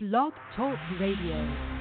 Blog Talk Radio.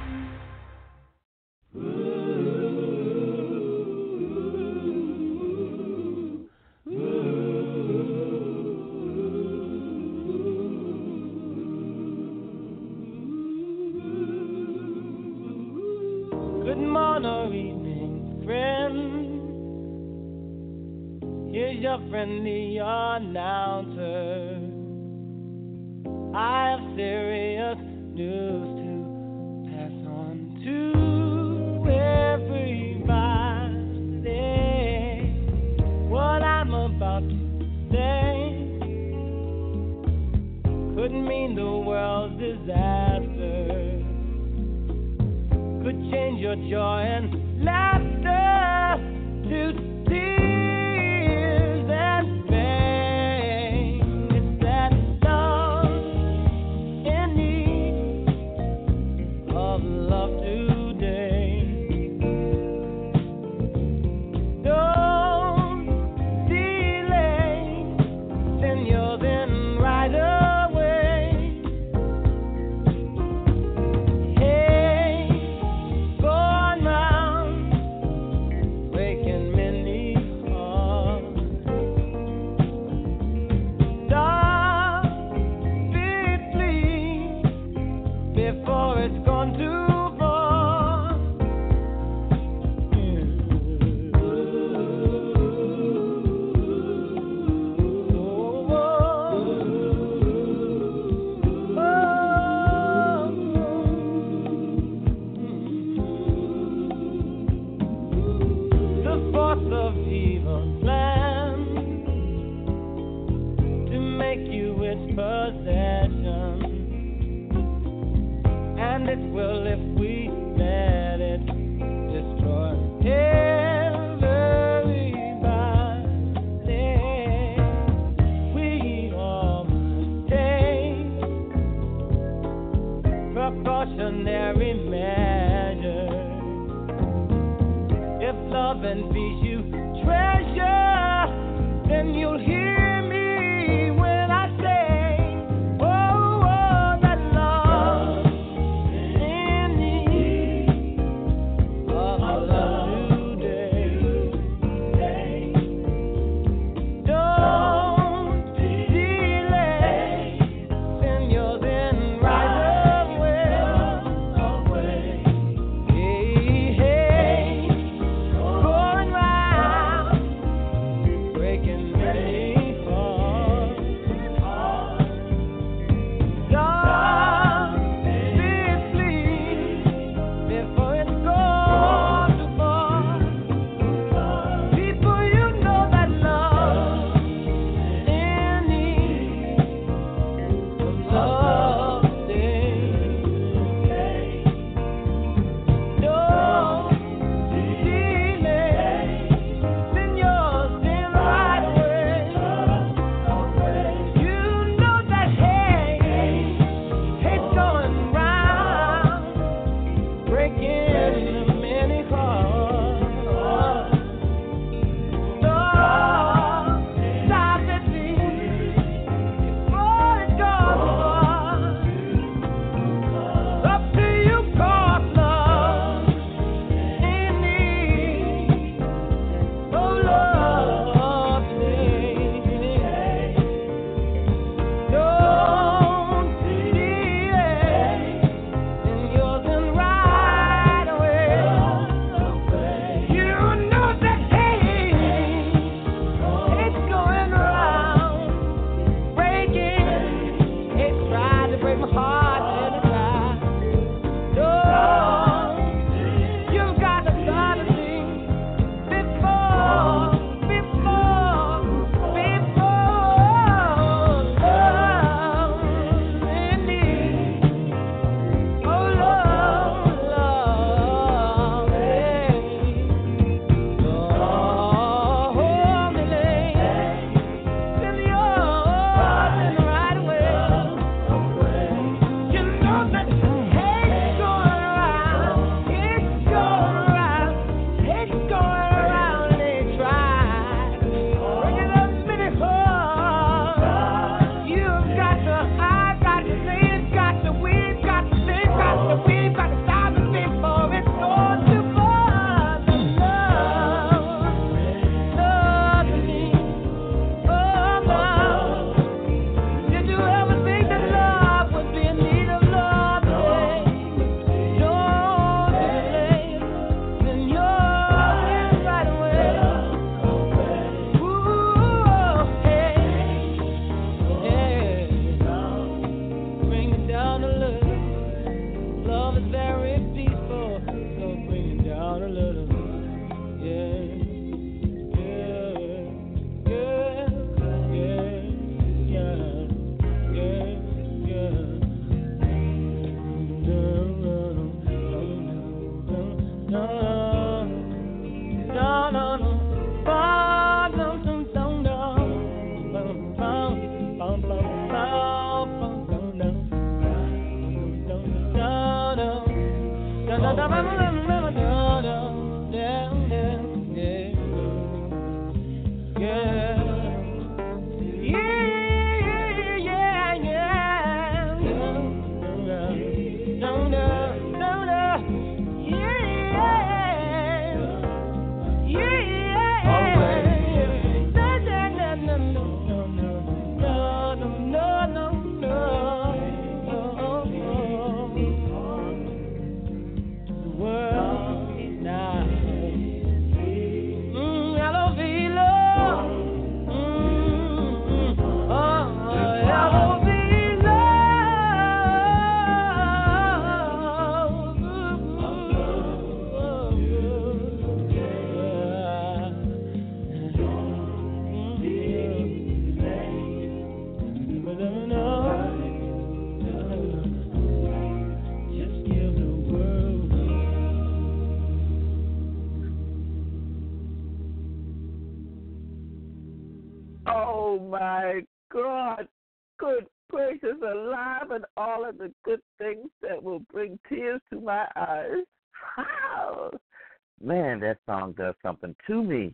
To me.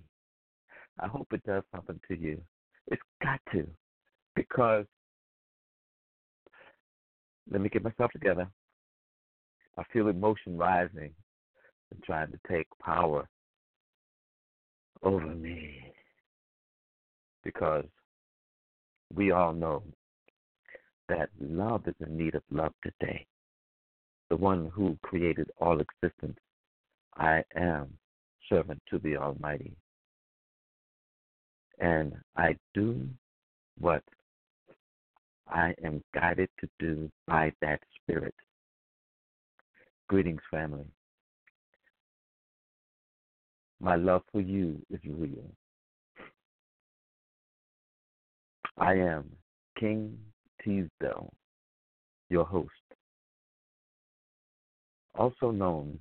I hope it does something to you. It's got to. Because, let me get myself together. I feel emotion rising and trying to take power over me. Because we all know that love is in need of love today. The one who created all existence. I am servant to the Almighty. And I do what I am guided to do by that Spirit. Greetings, family. My love for you is real. I am King Teasdale, your host, also known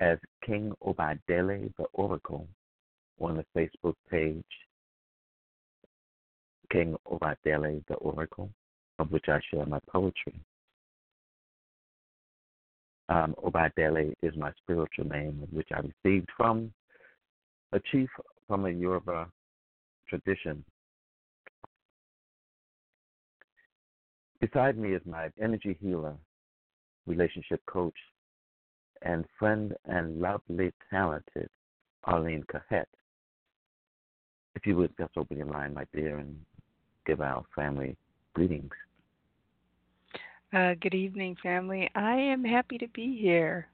as King Obadele the Oracle on the Facebook page, King Obadele the Oracle, of which I share my poetry. Um, Obadele is my spiritual name, which I received from a chief from a Yoruba tradition. Beside me is my energy healer, relationship coach, and friend and lovely, talented Arlene Cahet. If you would just open your line, my dear, and give our family greetings. Uh, good evening, family. I am happy to be here.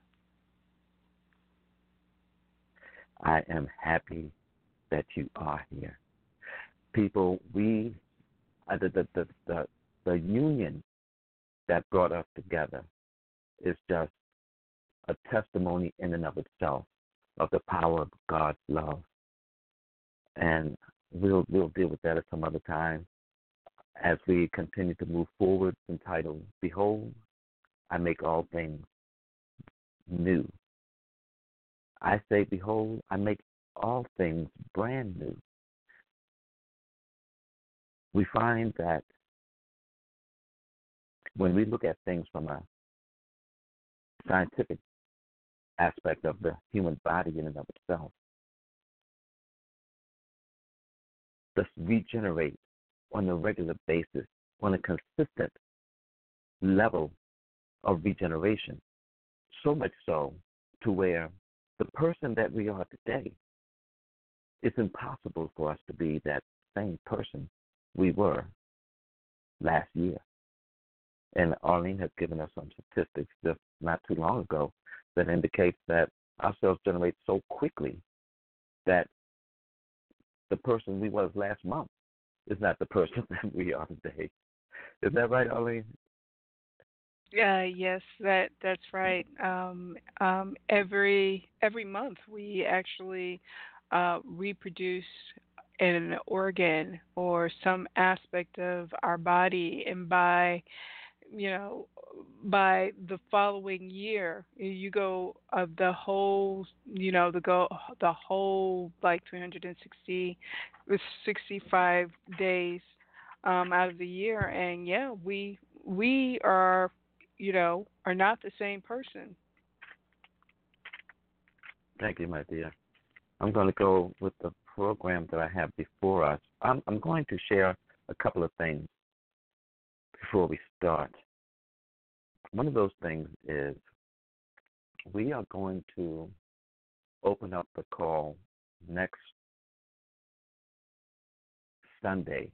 I am happy that you are here. People, we, uh, the, the, the, the, the union that brought us together is just a testimony in and of itself of the power of God's love. And we'll we'll deal with that at some other time as we continue to move forward entitled Behold, I make all things new. I say, Behold, I make all things brand new. We find that when we look at things from a scientific aspect of the human body in and of itself. Does regenerate on a regular basis, on a consistent level of regeneration. So much so to where the person that we are today, it's impossible for us to be that same person we were last year. And Arlene has given us some statistics just not too long ago that indicates that our cells generate so quickly that the person we was last month is not the person that we are today. Is that right, Arlene? Yeah, yes, that that's right. Um, um, every every month we actually uh, reproduce an organ or some aspect of our body, and by you know by the following year you go of the whole you know the go the whole like 360 with 65 days um out of the year and yeah we we are you know are not the same person Thank you, my dear. I'm going to go with the program that I have before us. I'm, I'm going to share a couple of things before we start. One of those things is we are going to open up the call next Sunday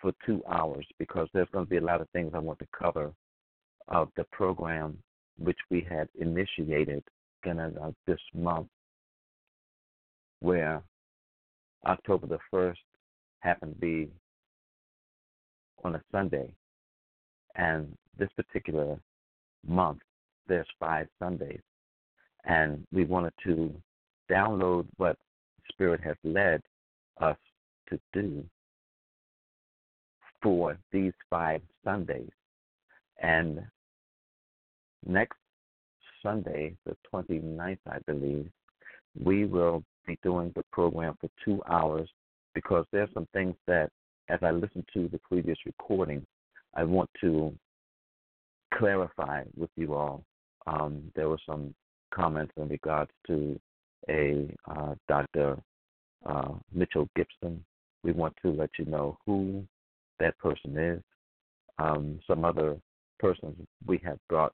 for two hours because there's going to be a lot of things I want to cover of the program which we had initiated beginning of this month, where October the 1st happened to be on a Sunday. And this particular month, there's five Sundays. And we wanted to download what Spirit has led us to do for these five Sundays. And next Sunday, the 29th, I believe, we will be doing the program for two hours because there's some things that, as I listen to the previous recording, I want to clarify with you all. Um, there were some comments in regards to a uh, Dr. Uh, Mitchell Gibson. We want to let you know who that person is. Um, some other persons we have brought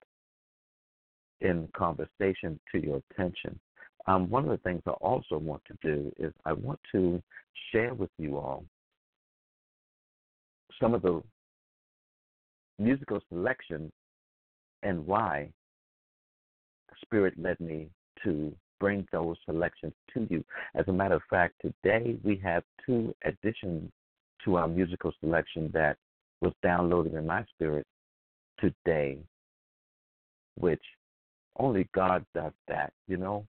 in conversation to your attention. Um, one of the things I also want to do is I want to share with you all some of the musical selections and why Spirit led me to bring those selections to you. As a matter of fact, today we have two additions to our musical selection that was downloaded in my spirit today, which only God does that, you know.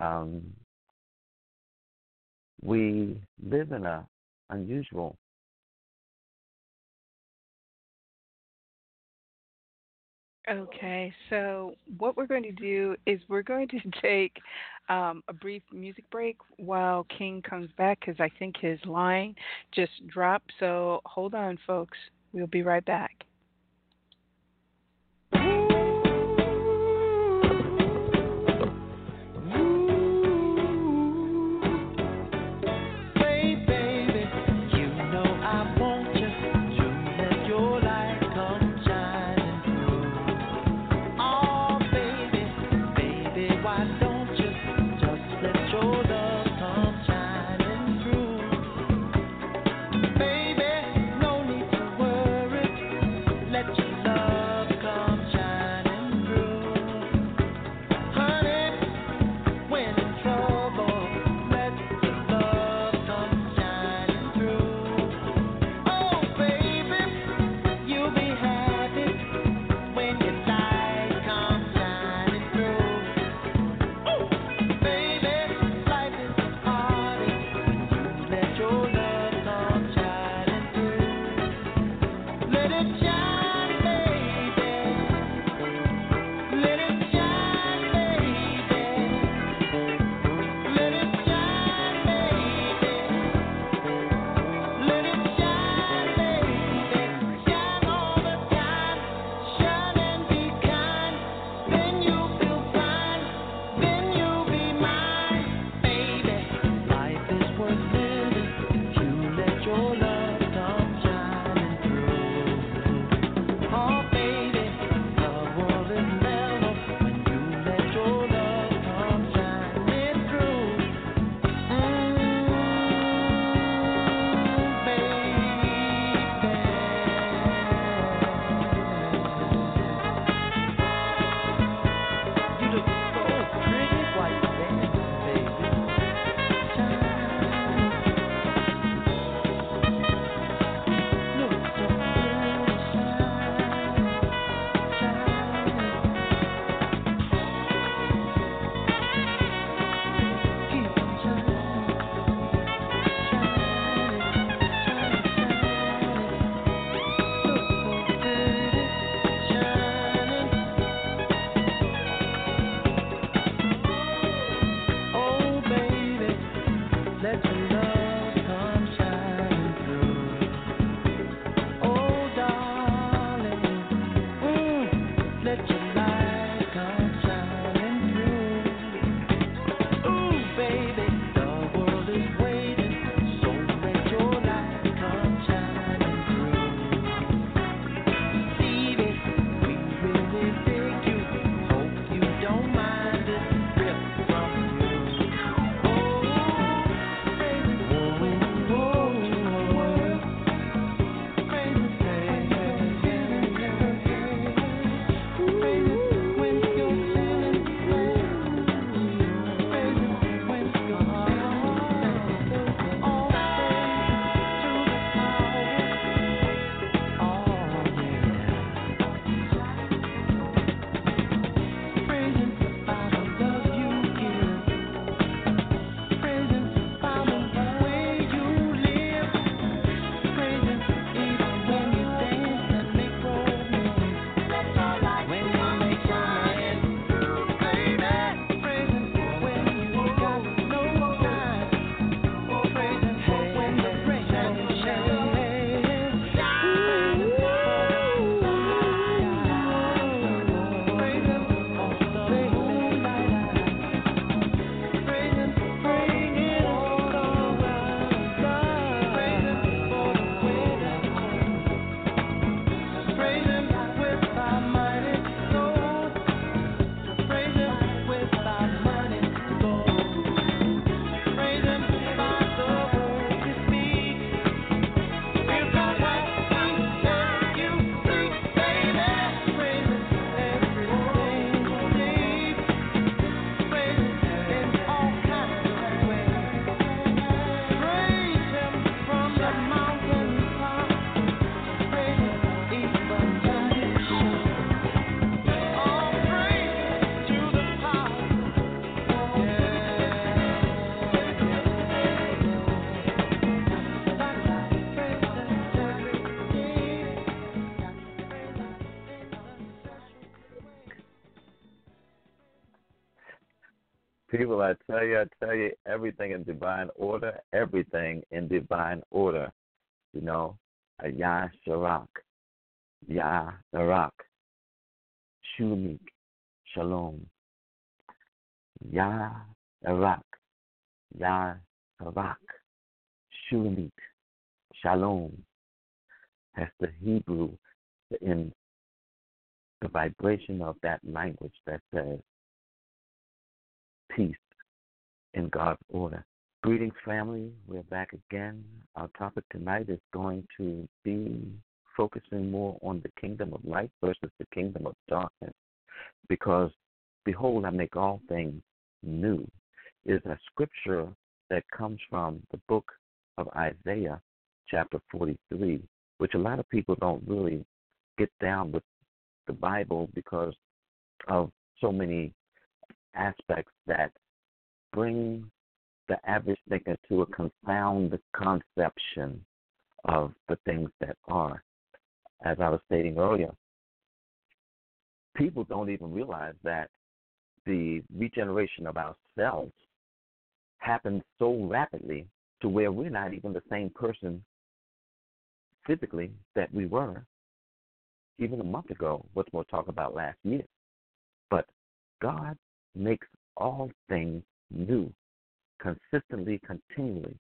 Um, we live in a unusual Okay, so what we're going to do is we're going to take um, a brief music break while King comes back because I think his line just dropped. So hold on, folks. We'll be right back. Tell you, I tell you, everything in divine order, everything in divine order. You know, Yah Sharak, Yah Barak, Shulamik, Shalom, Yah Arak, Yah Barak, Shulamit, Shalom. That's the Hebrew in the vibration of that language that says peace in God's order. Greetings, family. We're back again. Our topic tonight is going to be focusing more on the kingdom of light versus the kingdom of darkness. Because, behold, I make all things new, is a scripture that comes from the book of Isaiah, chapter 43, which a lot of people don't really get down with the Bible because of so many aspects that bring the average thinker to a confound conception of the things that are. As I was stating earlier, people don't even realize that the regeneration of ourselves happens so rapidly to where we're not even the same person physically that we were even a month ago, what's more talk about last year. But God makes all things new, consistently, continually,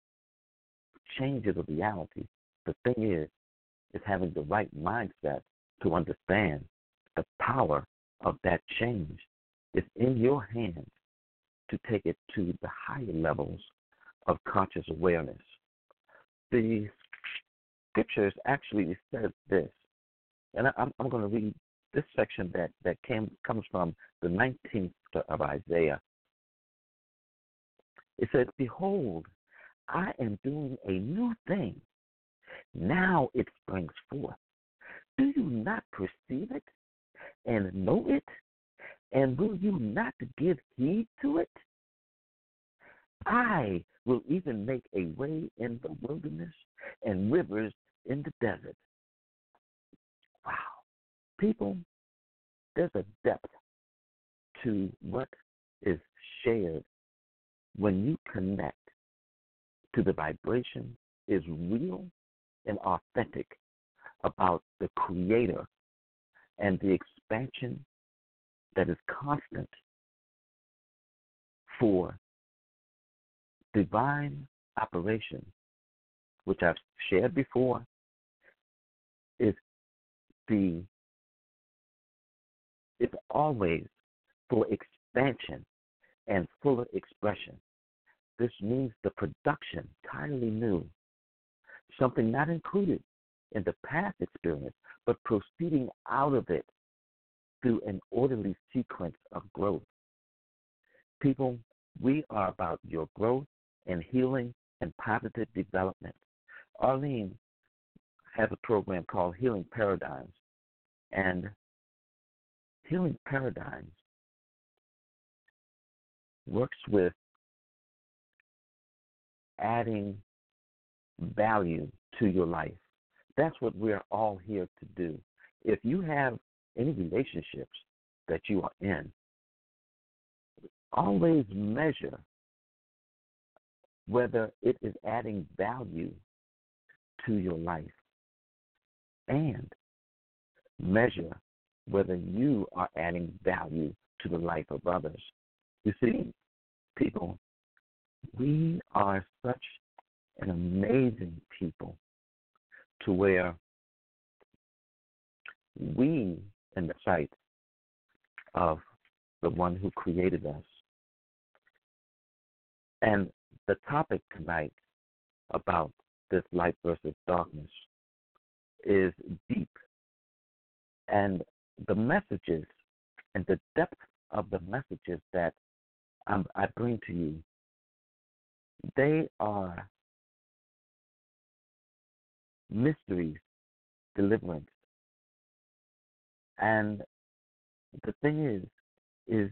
changes the reality. The thing is, is having the right mindset to understand the power of that change. It's in your hands to take it to the higher levels of conscious awareness. The scriptures actually says this, and I, I'm, I'm going to read this section that, that came comes from the 19th of Isaiah. It says, Behold, I am doing a new thing. Now it springs forth. Do you not perceive it and know it? And will you not give heed to it? I will even make a way in the wilderness and rivers in the desert. Wow. People, there's a depth to what is shared when you connect to the vibration is real and authentic about the creator and the expansion that is constant for divine operation, which I've shared before, is the it's always for expansion and fuller expression. This means the production entirely new, something not included in the past experience, but proceeding out of it through an orderly sequence of growth. People, we are about your growth and healing and positive development. Arlene has a program called Healing Paradigms, and Healing Paradigms works with adding value to your life. That's what we're all here to do. If you have any relationships that you are in, always measure whether it is adding value to your life and measure whether you are adding value to the life of others. You see, people, we are such an amazing people to where we, in the sight of the one who created us, and the topic tonight about this light versus darkness is deep. And the messages and the depth of the messages that um, I bring to you, they are mysteries, deliverance. And the thing is, is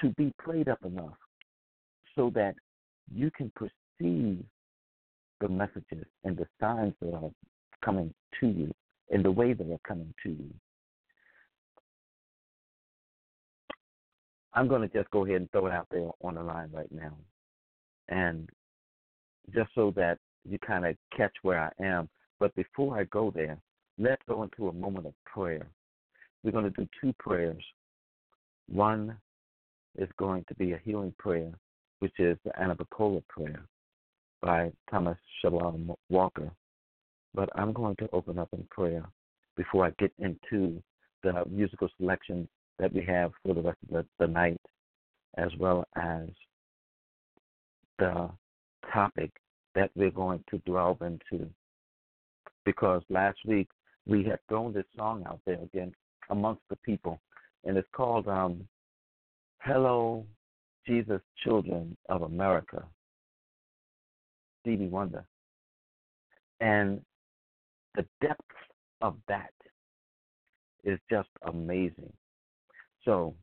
to be played up enough so that you can perceive the messages and the signs that are coming to you in the way that are coming to you. I'm going to just go ahead and throw it out there on the line right now. And just so that you kind of catch where I am. But before I go there, let's go into a moment of prayer. We're going to do two prayers. One is going to be a healing prayer, which is the Anabacola prayer by Thomas Shalom Walker. But I'm going to open up in prayer before I get into the musical selection that we have for the rest of the, the night, as well as the topic that we're going to delve into. Because last week we had thrown this song out there again amongst the people, and it's called um, Hello, Jesus, Children of America, Stevie Wonder. And the depth of that is just amazing. So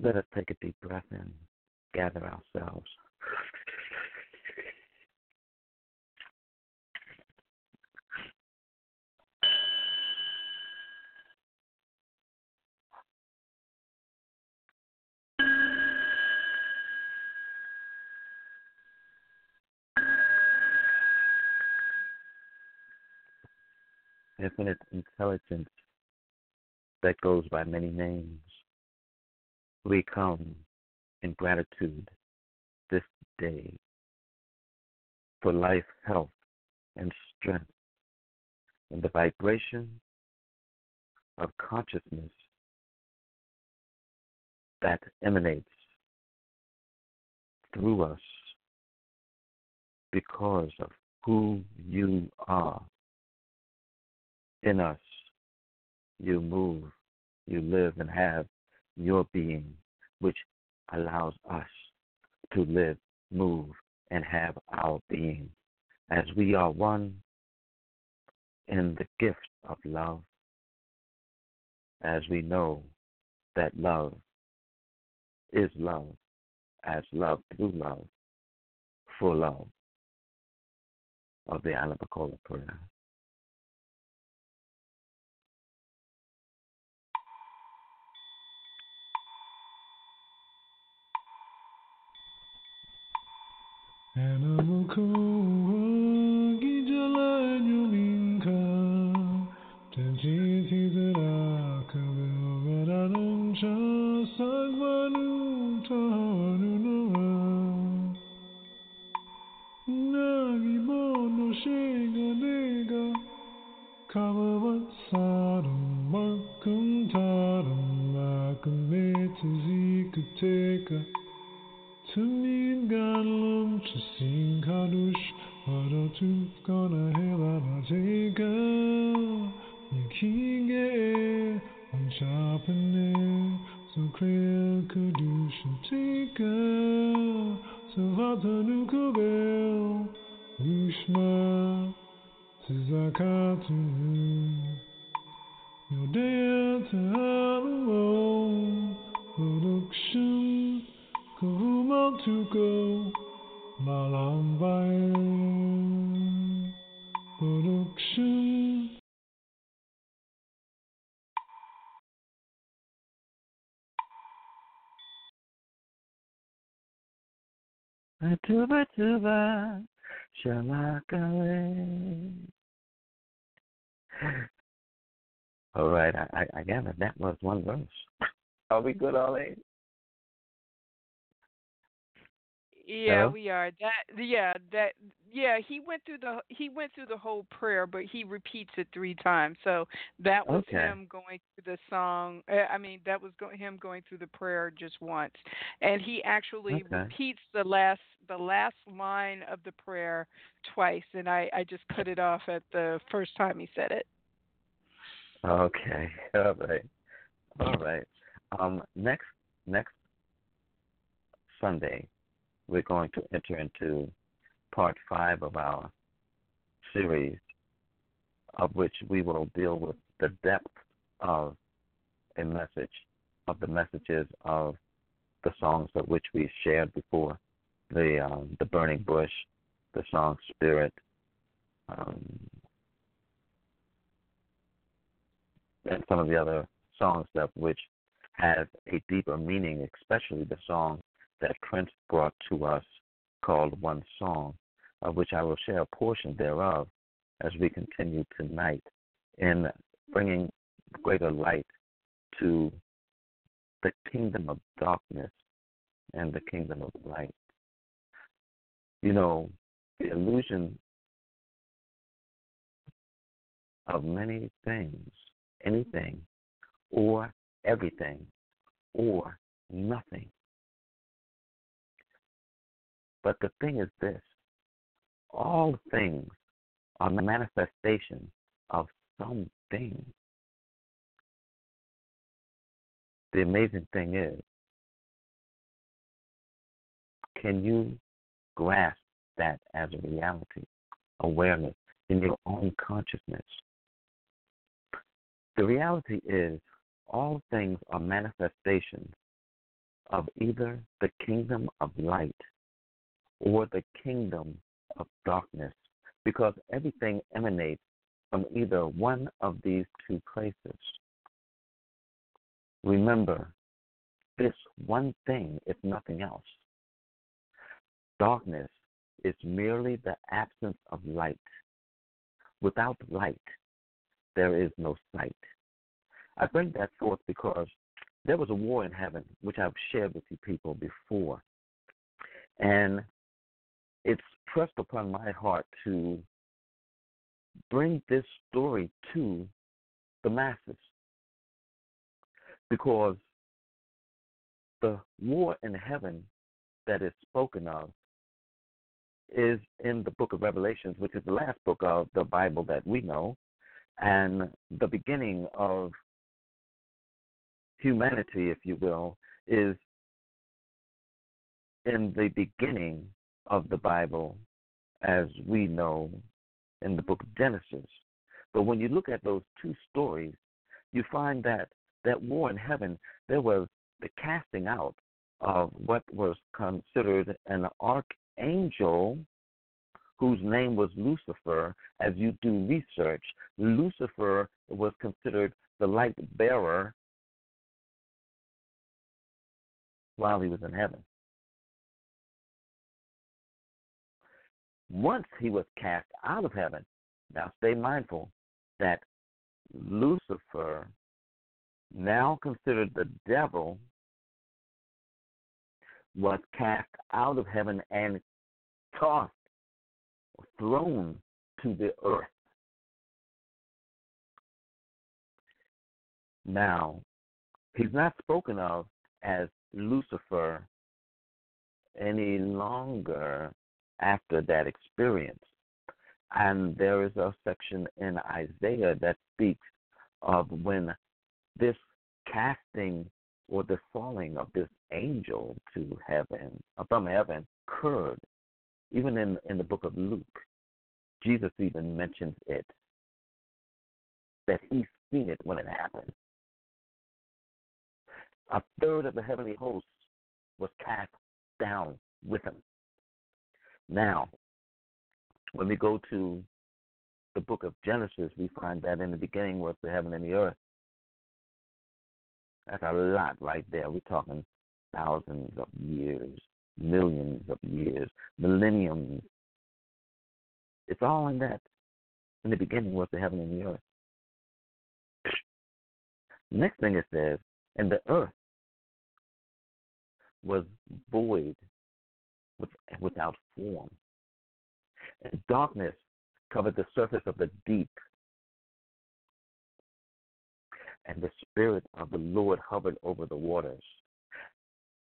let us take a deep breath and gather ourselves. infinite intelligence that goes by many names. We come in gratitude this day for life, health, and strength, and the vibration of consciousness that emanates through us because of who you are in us. You move, you live, and have your being, which allows us to live, move, and have our being. As we are one in the gift of love, as we know that love is love, as love through love, for love of the Anabacola prayer. Anamuko Are we good, Arlene? Yeah, Hello? we are. That yeah, that yeah, he went through the he went through the whole prayer, but he repeats it 3 times. So that was Okay. him going through the song. uh, I mean, that was go, him going through the prayer just once. And he actually Okay. repeats the last the last line of the prayer twice and I I just cut it off at the first time he said it. Okay. All right. All right. Um, next next Sunday, we're going to enter into part five of our series, of which we will deal with the depth of a message, of the messages of the songs of which we shared before, the um, the burning bush, the song Spirit, um, and some of the other songs that which has a deeper meaning, especially the song that Prince brought to us called One Song, of which I will share a portion thereof as we continue tonight in bringing greater light to the kingdom of darkness and the kingdom of light. You know, the illusion of many things, anything, or everything, or nothing. But the thing is this all things are the manifestation of something. The amazing thing is, can you grasp that as a reality, awareness in your own consciousness? The reality is, all things are manifestations of either the kingdom of light or the kingdom of darkness, because everything emanates from either one of these two places. Remember, this one thing is nothing else. Darkness is merely the absence of light. Without light, there is no sight. I bring that forth because there was a war in heaven, which I've shared with you people before. And it's pressed upon my heart to bring this story to the masses because the war in heaven that is spoken of is in the book of Revelations, which is the last book of the Bible that we know, and the beginning of humanity, if you will, is in the beginning of the Bible as we know in the book of Genesis. But when you look at those two stories, you find that that war in heaven, there was the casting out of what was considered an archangel whose name was Lucifer. As you do research, Lucifer was considered the light bearer while he was in heaven. Once he was cast out of heaven, now stay mindful that Lucifer, now considered the devil, was cast out of heaven and tossed, thrown to the earth. Now, he's not spoken of as Lucifer any longer after that experience. And there is a section in Isaiah that speaks of when this casting or the falling of this angel to heaven, uh, from heaven, occurred. Even in, in the book of Luke, Jesus even mentions it, that he's seen it when it happened. A third of the heavenly hosts was cast down with him. Now, when we go to the book of Genesis, we find that in the beginning was the heaven and the earth. That's a lot right there. We're talking thousands of years, millions of years, millenniums. It's all in that. In the beginning was the heaven and the earth. Next thing it says, and the earth was void with, without form. And darkness covered the surface of the deep. And the Spirit of the Lord hovered over the waters.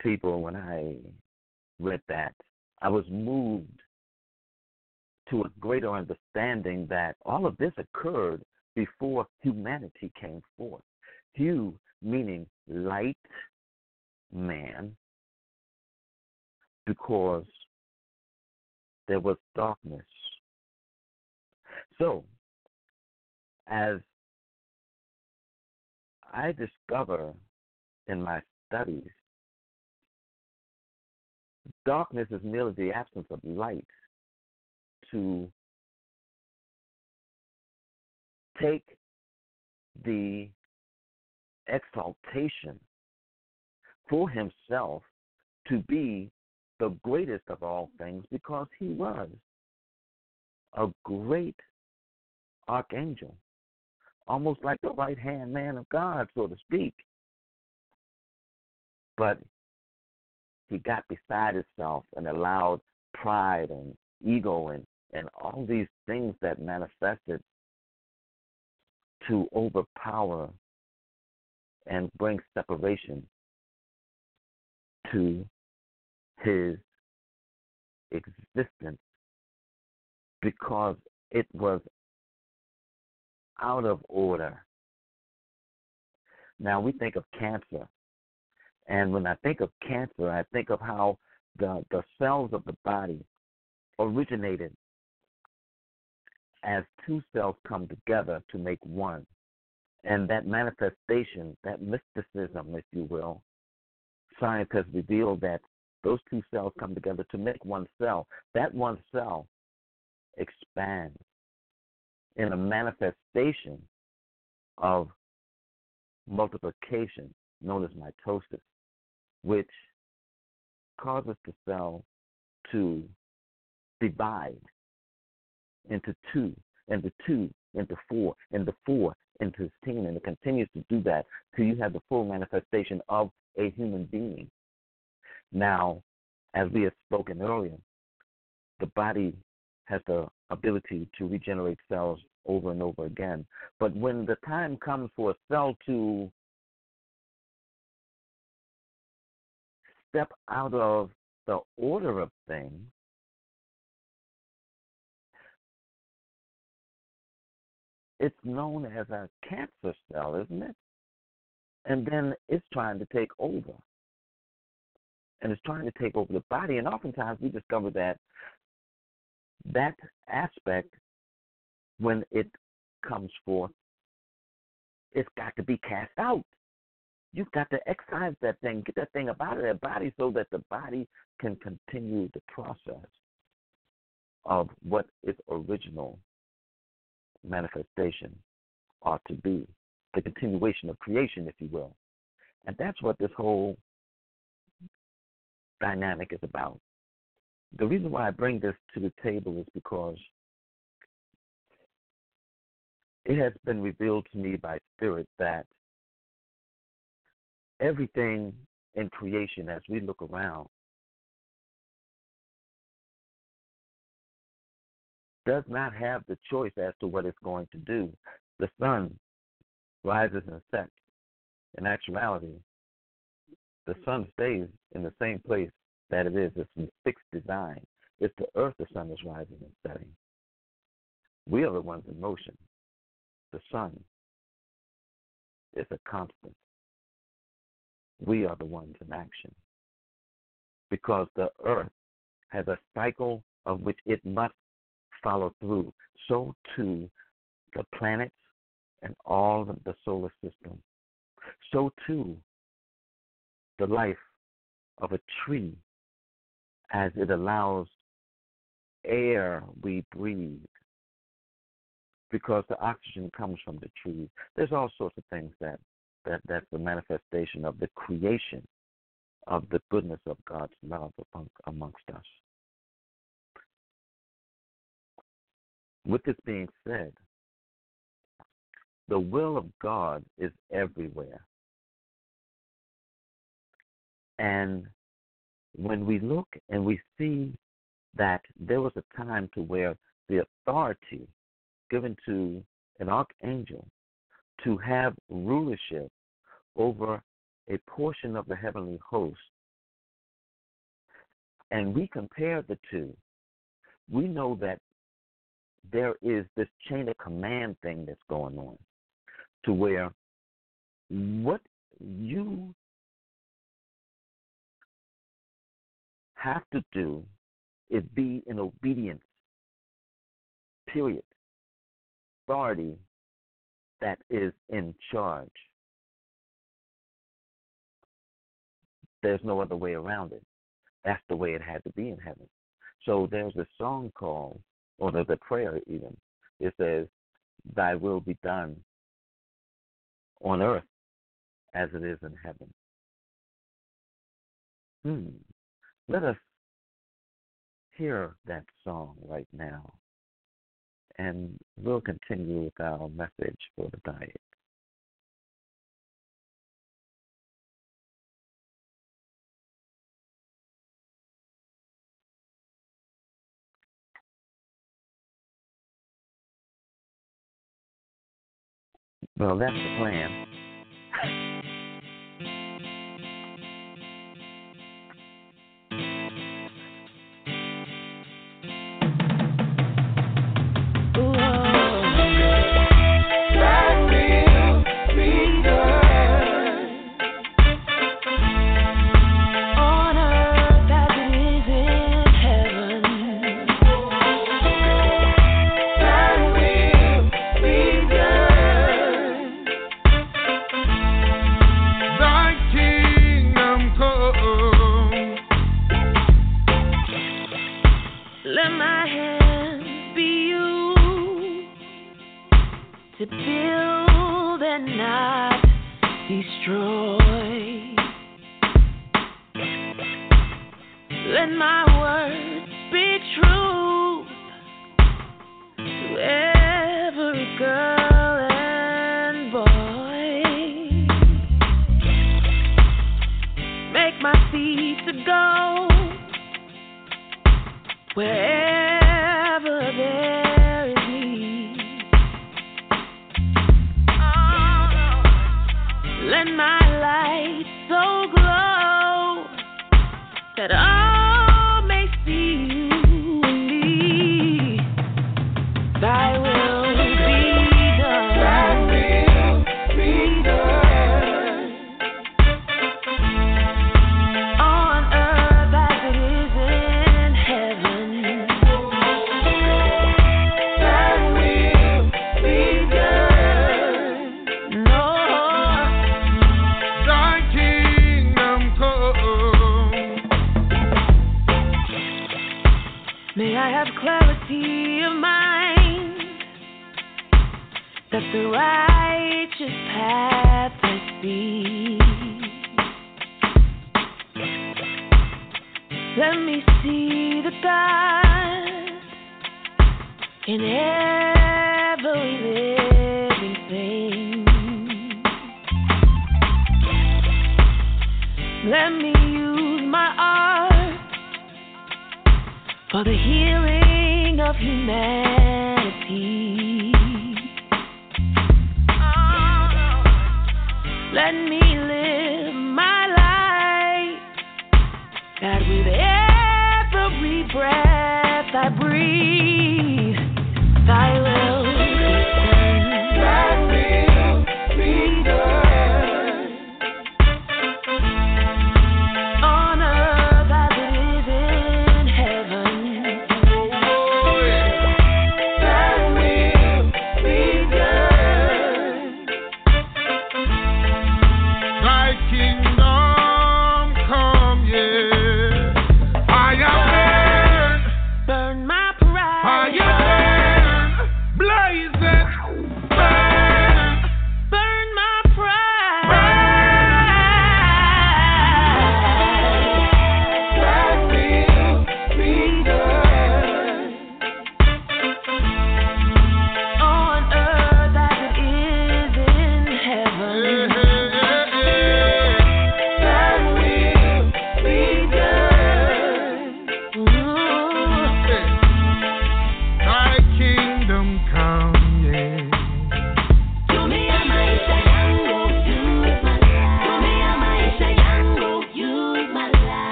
People, when I read that, I was moved to a greater understanding that all of this occurred before humanity came forth. Hue meaning light, man, because there was darkness. So, as I discover in my studies, darkness is merely the absence of light to take the exaltation for himself to be the greatest of all things because he was a great archangel, almost like the right hand man of God, so to speak. But he got beside himself and allowed pride and ego and, and all these things that manifested to overpower and bring separation to his existence because it was out of order. Now we think of cancer, and when I think of cancer, I think of how the, the cells of the body originated as two cells come together to make one. And that manifestation, that mysticism, if you will, science has revealed that those two cells come together to make one cell. That one cell expands in a manifestation of multiplication known as mitosis, which causes the cell to divide into two, into two, into four, into four, into 16, and it continues to do that till you have the full manifestation of a human being. Now, as we have spoken earlier, the body has the ability to regenerate cells over and over again. But when the time comes for a cell to step out of the order of things, it's known as a cancer cell, isn't it? And then it's trying to take over. And it's trying to take over the body. And oftentimes we discover that that aspect, when it comes forth, it's got to be cast out. You've got to excise that thing, get that thing out of that body so that the body can continue the process of what its original manifestation ought to be the continuation of creation, if you will. And that's what this whole dynamic is about. The reason why I bring this to the table is because it has been revealed to me by Spirit that everything in creation, as we look around, does not have the choice as to what it's going to do. The sun rises and sets. In actuality, the sun stays in the same place that it is. It's in fixed design. It's the earth the sun is rising and setting. We are the ones in motion. The sun is a constant. We are the ones in action. Because the earth has a cycle of which it must follow through. So too the planets and all of the solar system. So too, the life of a tree as it allows air we breathe because the oxygen comes from the trees. There's all sorts of things that, that that's the manifestation of the creation of the goodness of God's love amongst us. With this being said, the will of God is everywhere. And when we look and we see that there was a time to where the authority given to an archangel to have rulership over a portion of the heavenly host, and we compare the two, we know that there is this chain of command thing that's going on to where what you have to do is be in obedience, period. Authority that is in charge. There's no other way around it. That's the way it had to be in heaven. So there's a song called, or there's a prayer even. It says, Thy will be done on earth as it is in heaven. Hmm. Let us hear that song right now, and we'll continue with our message for the diet. Well, that's the plan.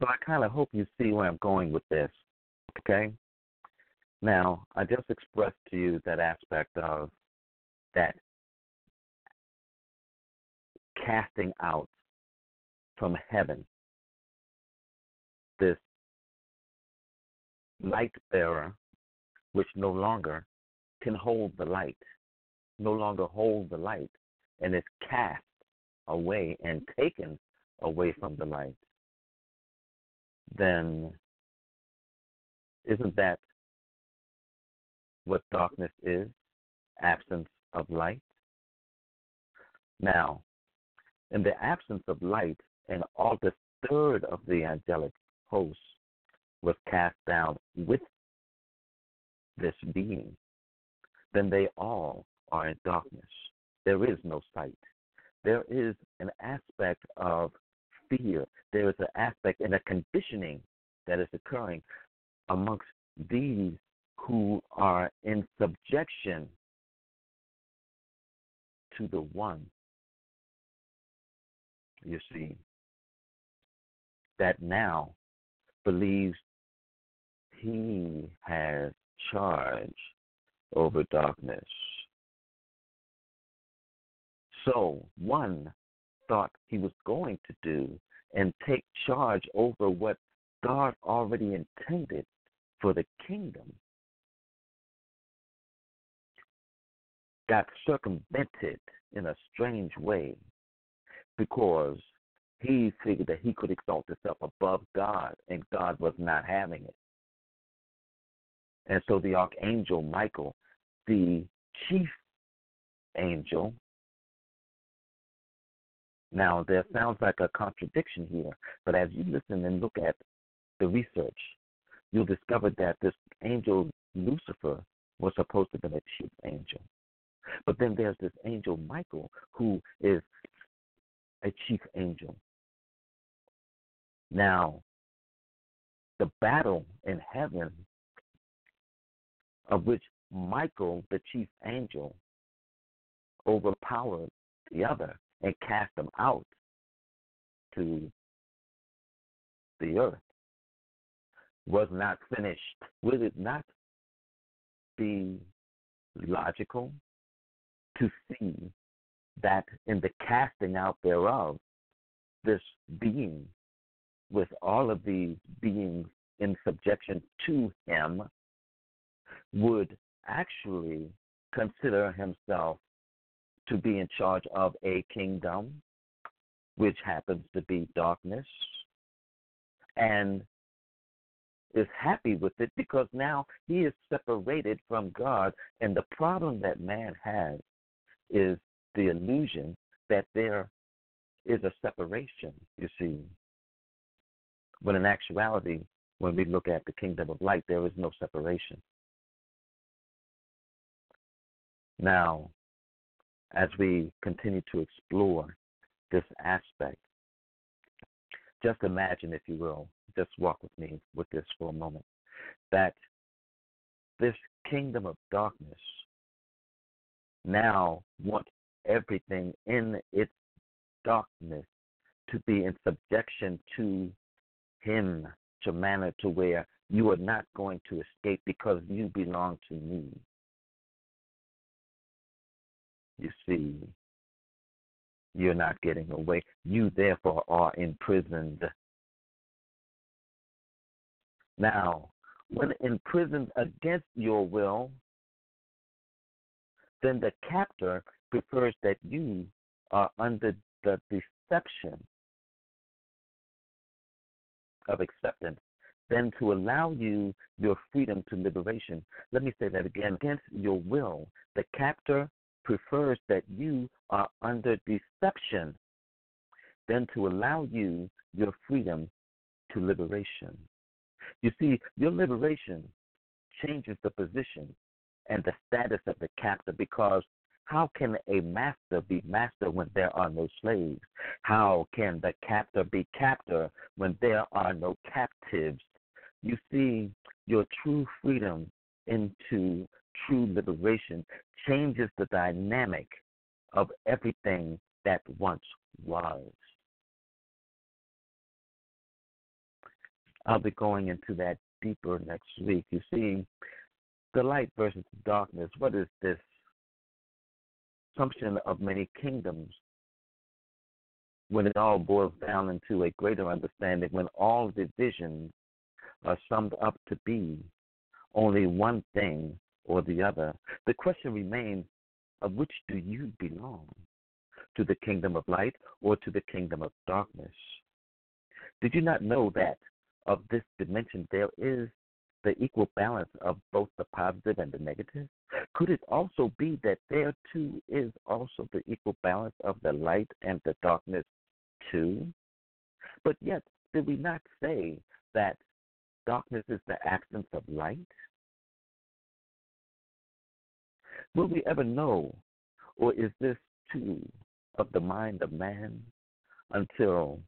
People, I kind of hope you see where I'm going with this. Okay? Now, I just expressed to you that aspect of that casting out from heaven this light bearer, which no longer can hold the light, no longer hold the light, and is cast away and taken away from the light, then isn't that what darkness is? Absence of light. Now, in the absence of light, and all the third of the angelic host was cast down with this being, then they all are in darkness. There is no sight. There is an aspect of fear. There is an aspect and a conditioning that is occurring amongst these who are in subjection to the one. You see, that now believes he has charge over darkness. So one thought he was going to do and take charge over what God already intended for the kingdom got circumvented in a strange way because he figured that he could exalt himself above God, and God was not having it. And so the archangel Michael, the chief angel, now there sounds like a contradiction here, but as you listen and look at the research, you'll discover that this angel Lucifer was supposed to be a chief angel. But then there's this angel Michael who is a chief angel. Now, the battle in heaven, of which Michael, the chief angel, overpowered the other and cast them out to the earth, was not finished. Would it not be logical to see that in the casting out thereof, this being with all of these beings in subjection to him would actually consider himself to be in charge of a kingdom, which happens to be darkness, and is happy with it because now he is separated from God. And the problem that man has is the illusion that there is a separation, you see. When in actuality, when we look at the kingdom of light, there is no separation. Now, as we continue to explore this aspect, just imagine, if you will, just walk with me with this for a moment, that this kingdom of darkness now wants everything in its darkness to be in subjection to him to manner to where you are not going to escape because you belong to me. You see, you're not getting away. You therefore are imprisoned. Now, when imprisoned against your will, then the captor prefers that you are under the deception of acceptance than to allow you your freedom to liberation. Let me say that again. Against your will, the captor prefers that you are under deception than to allow you your freedom to liberation. You see, your liberation changes the position and the status of the captor because how can a master be master when there are no slaves? How can the captor be captor when there are no captives? You see, your true freedom into true liberation changes the dynamic of everything that once was. I'll be going into that deeper next week. You see, the light versus the darkness. What is this assumption of many kingdoms? When it all boils down into a greater understanding, when all divisions are summed up to be only one thing or the other, the question remains of which do you belong? To the kingdom of light or to the kingdom of darkness? Did you not know that of this dimension there is the equal balance of both the positive and the negative? Could it also be that there too is also the equal balance of the light and the darkness too? But yet, did we not say that darkness is the absence of light? Will we ever know, or is this too of the mind of man until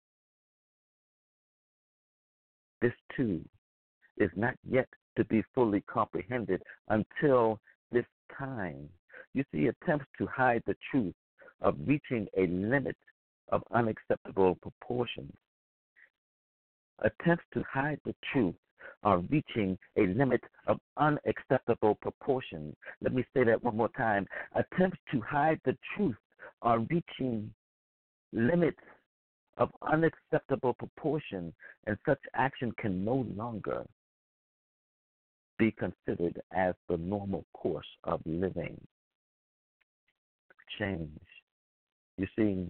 this too is not yet to be fully comprehended until this time. You see, attempts to hide the truth of reaching a limit of unacceptable proportions. Attempts to hide the truth are reaching a limit of unacceptable proportions. Let me say that one more time. Attempts to hide the truth are reaching limits of unacceptable proportion, and such action can no longer be considered as the normal course of living. Change. You see,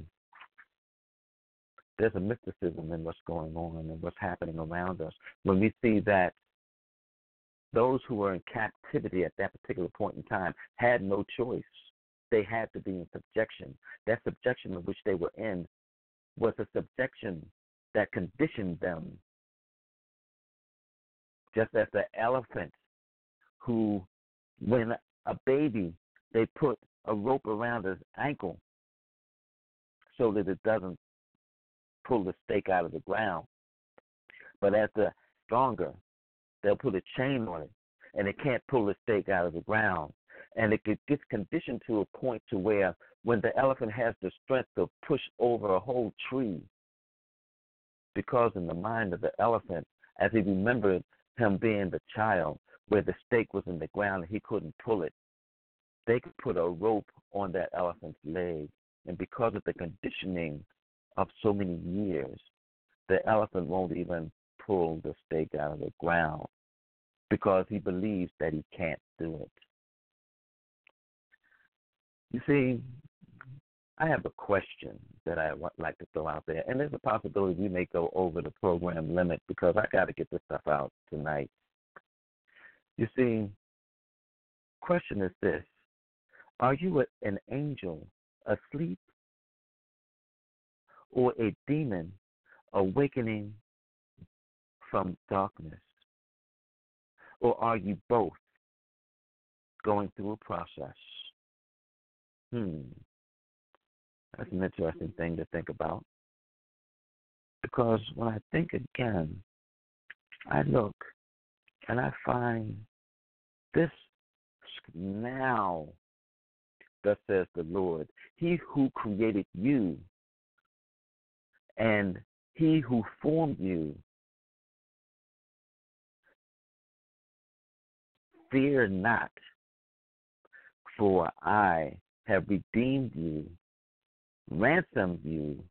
there's a mysticism in what's going on and what's happening around us. When we see that those who were in captivity at that particular point in time had no choice. They had to be in subjection. That subjection in which they were in was a subjection that conditioned them. Just as the elephant who, when a baby, they put a rope around his ankle so that it doesn't pull the stake out of the ground. But as the stronger, they'll put a chain on it, and it can't pull the stake out of the ground. And it gets conditioned to a point to where when the elephant has the strength to push over a whole tree, because in the mind of the elephant, as he remembered him being the child, where the stake was in the ground and he couldn't pull it, they could put a rope on that elephant's leg. And because of the conditioning of so many years, the elephant won't even pull the stake out of the ground because he believes that he can't do it. You see, I have a question that I would like to throw out there, and there's a possibility we may go over the program limit because I got to get this stuff out tonight. You see, question is this: Are you an angel asleep, or a demon awakening from darkness, or are you both going through a process? Hmm. That's an interesting thing to think about. Because when I think again, I look and I find this now, thus says the Lord, He who created you and He who formed you. Fear not, for I have redeemed you ransomed you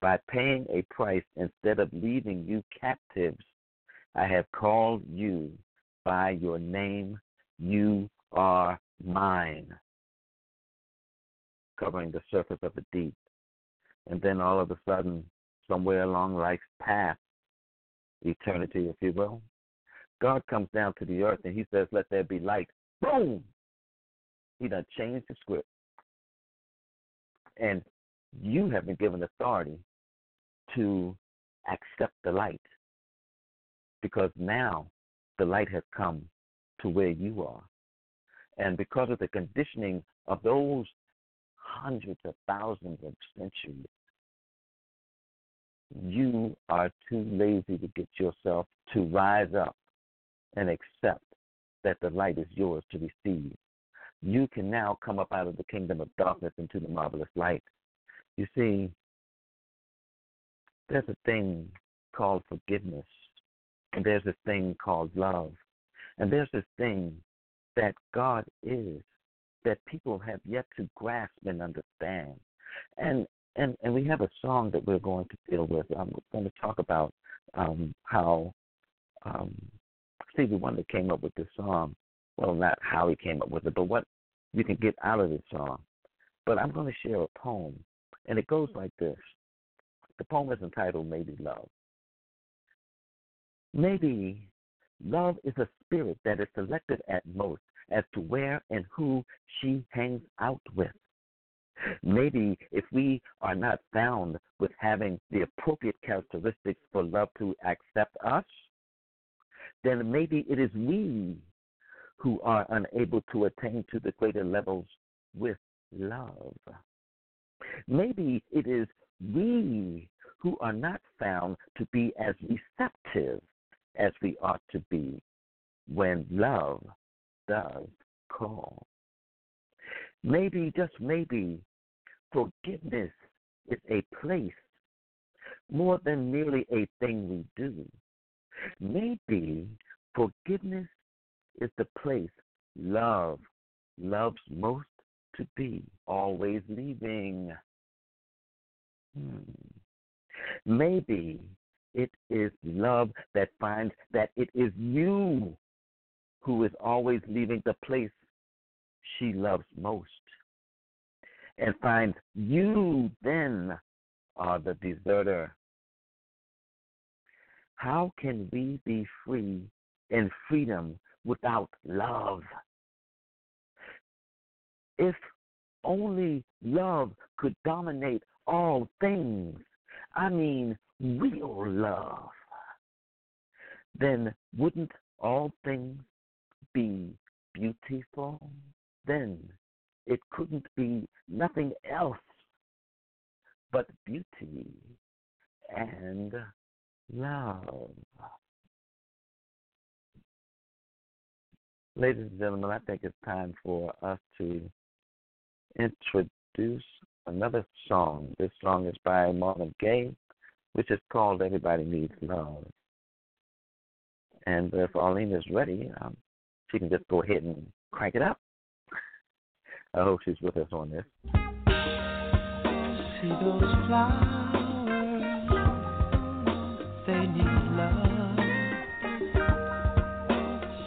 by paying a price instead of leaving you captives. I have called you by your name. You are mine. Covering the surface of the deep. And then all of a sudden, somewhere along life's path, eternity, if you will, God comes down to the earth and he says, Let there be light. Boom! He done changed the script. And you have been given authority to accept the light because now the light has come to where you are. And because of the conditioning of those hundreds of thousands of centuries, you are too lazy to get yourself to rise up and accept that the light is yours to receive you can now come up out of the kingdom of darkness into the marvelous light. You see, there's a thing called forgiveness And there's a thing called love. And there's this thing that God is that people have yet to grasp and understand. And and and we have a song that we're going to deal with. I'm going to talk about um, how um, Stevie Wonder came up with this song. Well, not how he came up with it, but what you can get out of this song. But I'm going to share a poem, and it goes like this. The poem is entitled Maybe Love. Maybe love is a spirit that is selected at most as to where and who she hangs out with. Maybe if we are not found with having the appropriate characteristics for love to accept us, then maybe it is we who are unable to attain to the greater levels with love. Maybe it is we who are not found to be as receptive as we ought to be when love does call. Maybe, just maybe, forgiveness is a place more than merely a thing we do. Maybe forgiveness is the place love loves most to be, always leaving. Hmm. Maybe it is love that finds that it is you who is always leaving the place she loves most and finds you then are the deserter. How can we be free in freedom without love? If only love could dominate all things, I mean real love, then wouldn't all things be beautiful? Then it couldn't be nothing else but beauty and love. Ladies and gentlemen, I think it's time for us to introduce another song. This song is by Marvin Gaye, which is called Everybody Needs Love. And if Arlene is ready, um, she can just go ahead and crank it up. I hope she's with us on this. See those flowers, they need love.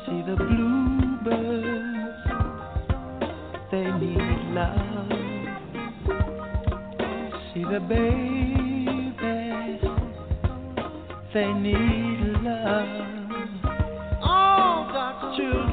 See the bluebirds, they need love. See the babies, they need love. All God's children.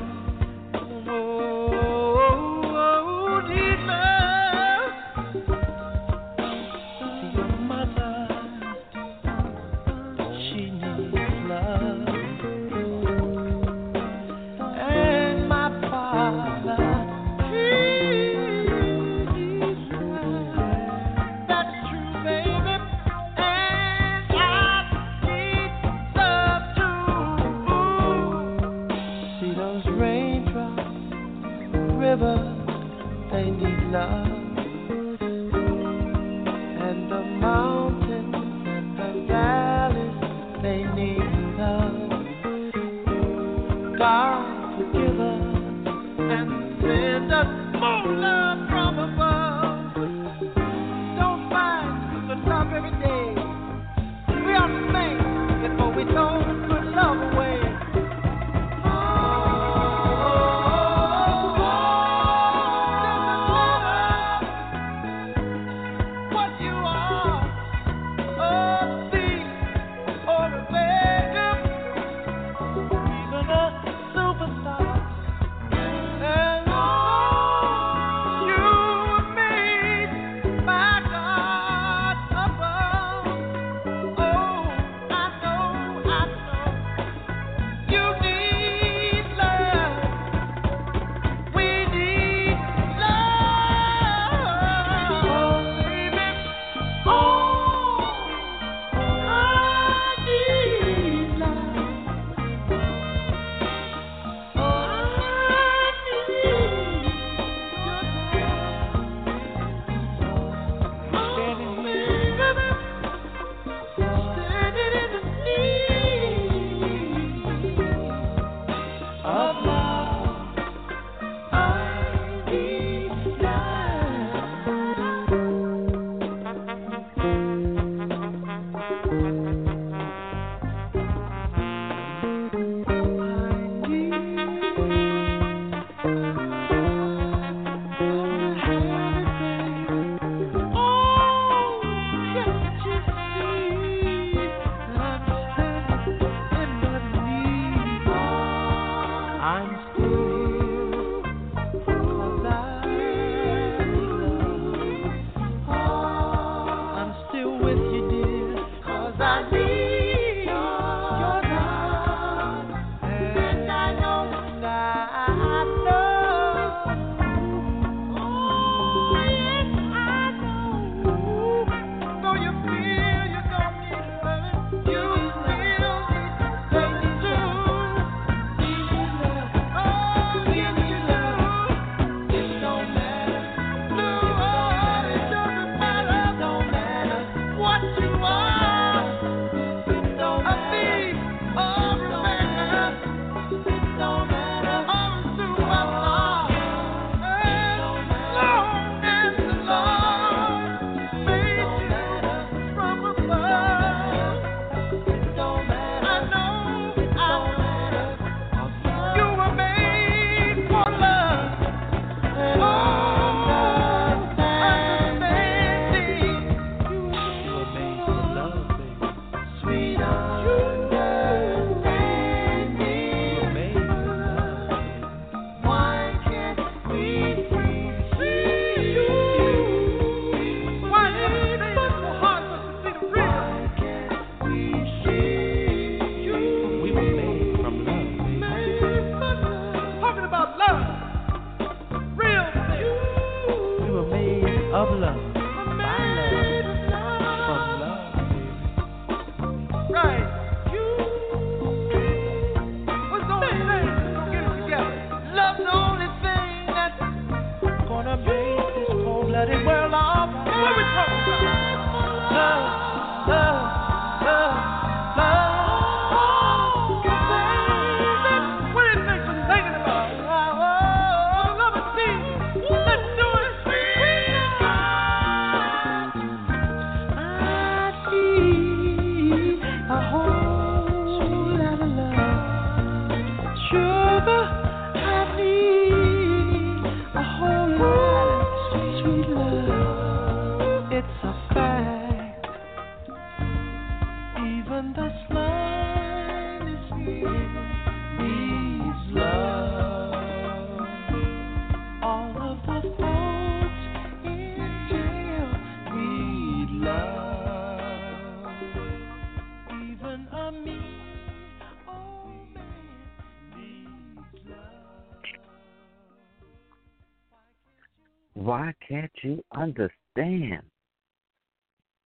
Why can't you understand?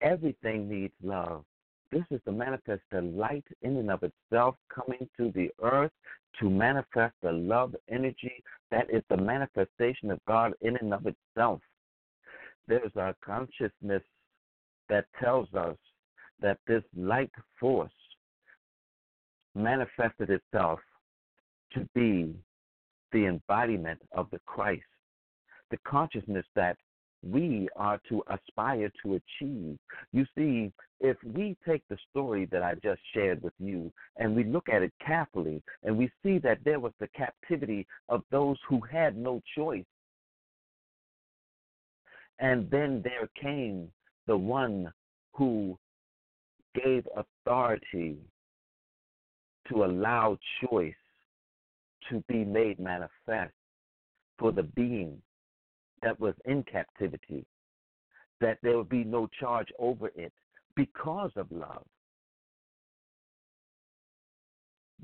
Everything needs love. This is to manifest the light in and of itself coming to the earth to manifest the love energy that is the manifestation of God in and of itself. There's a consciousness that tells us that this light force manifested itself to be the embodiment of the Christ the consciousness that we are to aspire to achieve. You see, if we take the story that I just shared with you and we look at it carefully and we see that there was the captivity of those who had no choice. And then there came the one who gave authority to allow choice to be made manifest for the being that was in captivity, that there would be no charge over it because of love,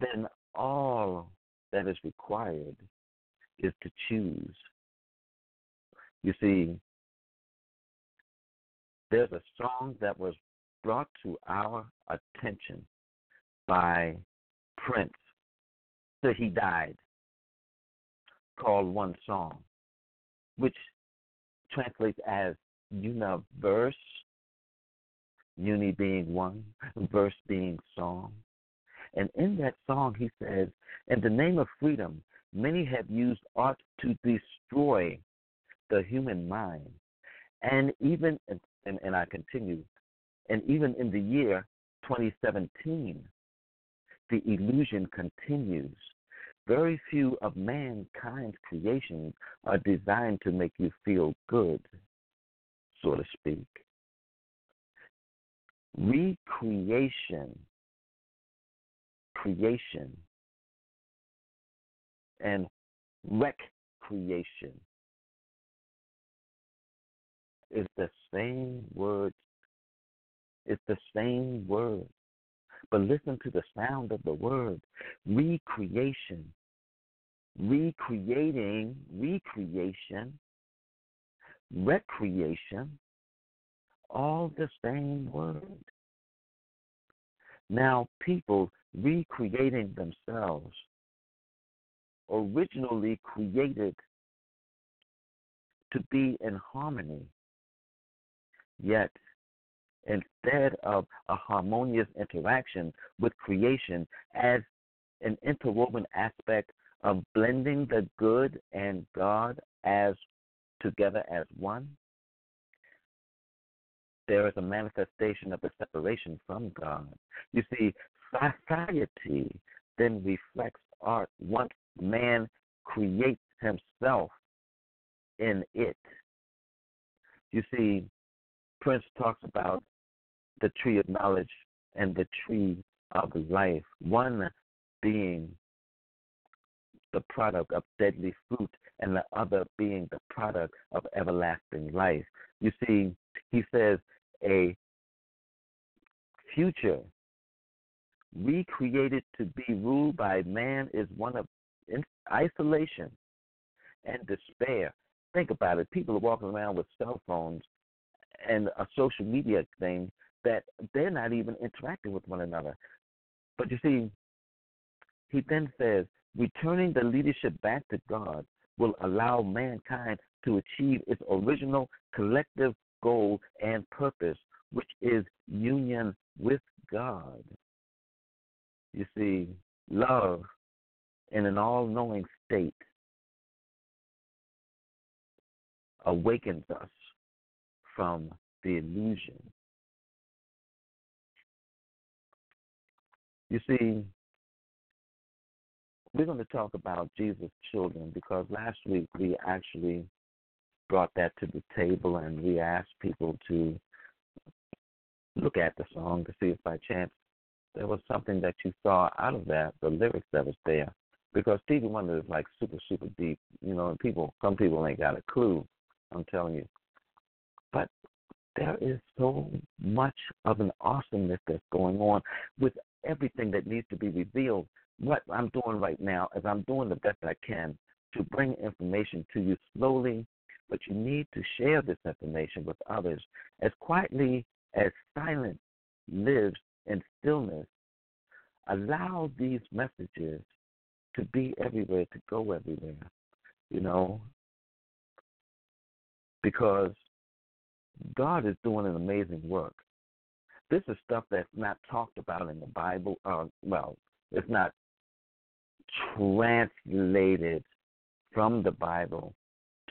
then all that is required is to choose. You see, there's a song that was brought to our attention by Prince till he died called One Song which translates as universe, uni being one, verse being song. And in that song, he says, In the name of freedom, many have used art to destroy the human mind. And even, and, and I continue, and even in the year 2017, the illusion continues very few of mankind's creations are designed to make you feel good, so to speak. Recreation, creation, and recreation is the same word It's the same word. But listen to the sound of the word recreation, recreating, recreation, recreation, all the same word. Now, people recreating themselves originally created to be in harmony. Yet, instead of a harmonious interaction with creation as an interwoven aspect of blending the good and God as together as one, there is a manifestation of the separation from God. You see, society then reflects art once man creates himself in it. You see, Prince talks about the tree of knowledge and the tree of life, one being the product of deadly fruit and the other being the product of everlasting life. You see, he says a future recreated to be ruled by man is one of isolation and despair. Think about it. People are walking around with cell phones and a social media thing that they're not even interacting with one another. But you see, he then says, returning the leadership back to God will allow mankind to achieve its original collective goal and purpose, which is union with God. You see, love in an all knowing state awakens us from the illusion. You see, we're going to talk about Jesus' children because last week we actually brought that to the table and we asked people to look at the song to see if by chance there was something that you saw out of that, the lyrics that was there. Because Stevie Wonder is like super, super deep, you know, and people some people ain't got a clue, I'm telling you. But there is so much of an awesomeness that's going on with everything that needs to be revealed. What I'm doing right now is I'm doing the best I can to bring information to you slowly, but you need to share this information with others as quietly as silence lives in stillness. Allow these messages to be everywhere, to go everywhere, you know, because God is doing an amazing work. This is stuff that's not talked about in the Bible. Uh, well, it's not translated from the Bible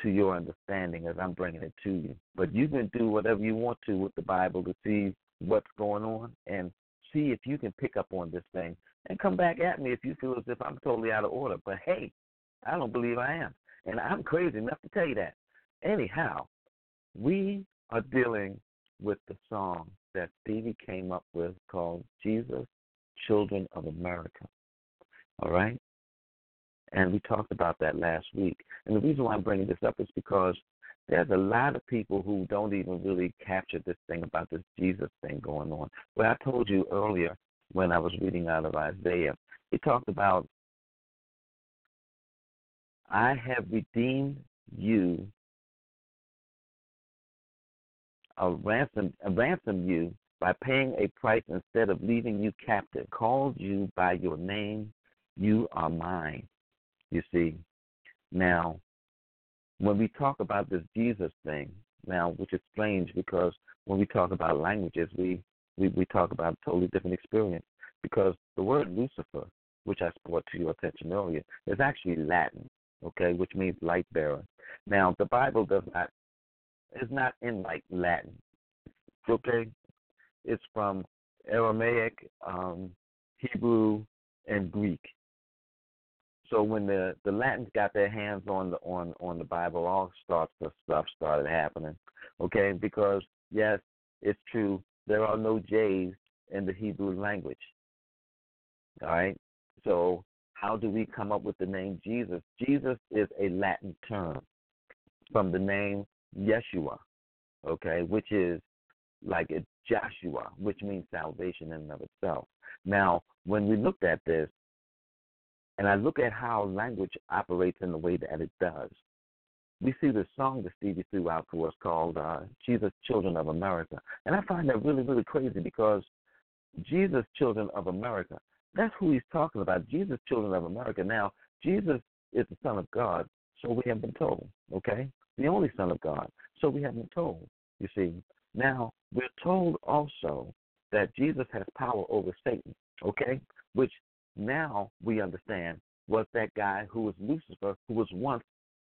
to your understanding as I'm bringing it to you. But you can do whatever you want to with the Bible to see what's going on and see if you can pick up on this thing and come back at me if you feel as if I'm totally out of order. But hey, I don't believe I am. And I'm crazy enough to tell you that. Anyhow, we are dealing with the song that Stevie came up with called Jesus, Children of America. All right? And we talked about that last week. And the reason why I'm bringing this up is because there's a lot of people who don't even really capture this thing about this Jesus thing going on. Well, I told you earlier when I was reading out of Isaiah, he talked about, I have redeemed you a ransom, a ransom you by paying a price instead of leaving you captive. Called you by your name, you are mine. You see, now when we talk about this Jesus thing, now which is strange because when we talk about languages, we we, we talk about a totally different experience because the word Lucifer, which I brought to your attention earlier, is actually Latin, okay, which means light bearer. Now the Bible does not is not in like Latin. Okay, it's from Aramaic, um, Hebrew, and Greek. So when the the Latins got their hands on the on on the Bible, all sorts of stuff started happening. Okay, because yes, it's true there are no J's in the Hebrew language. All right, so how do we come up with the name Jesus? Jesus is a Latin term from the name Yeshua, okay, which is like Joshua, which means salvation in and of itself. Now, when we looked at this, and I look at how language operates in the way that it does, we see this song that Stevie threw out for us called uh, Jesus Children of America. And I find that really, really crazy because Jesus Children of America, that's who he's talking about, Jesus Children of America. Now, Jesus is the Son of God, so we have been told, okay? The only Son of God, so we have been told, you see. Now, we're told also that Jesus has power over Satan, okay? Which now we understand was that guy who was Lucifer, who was once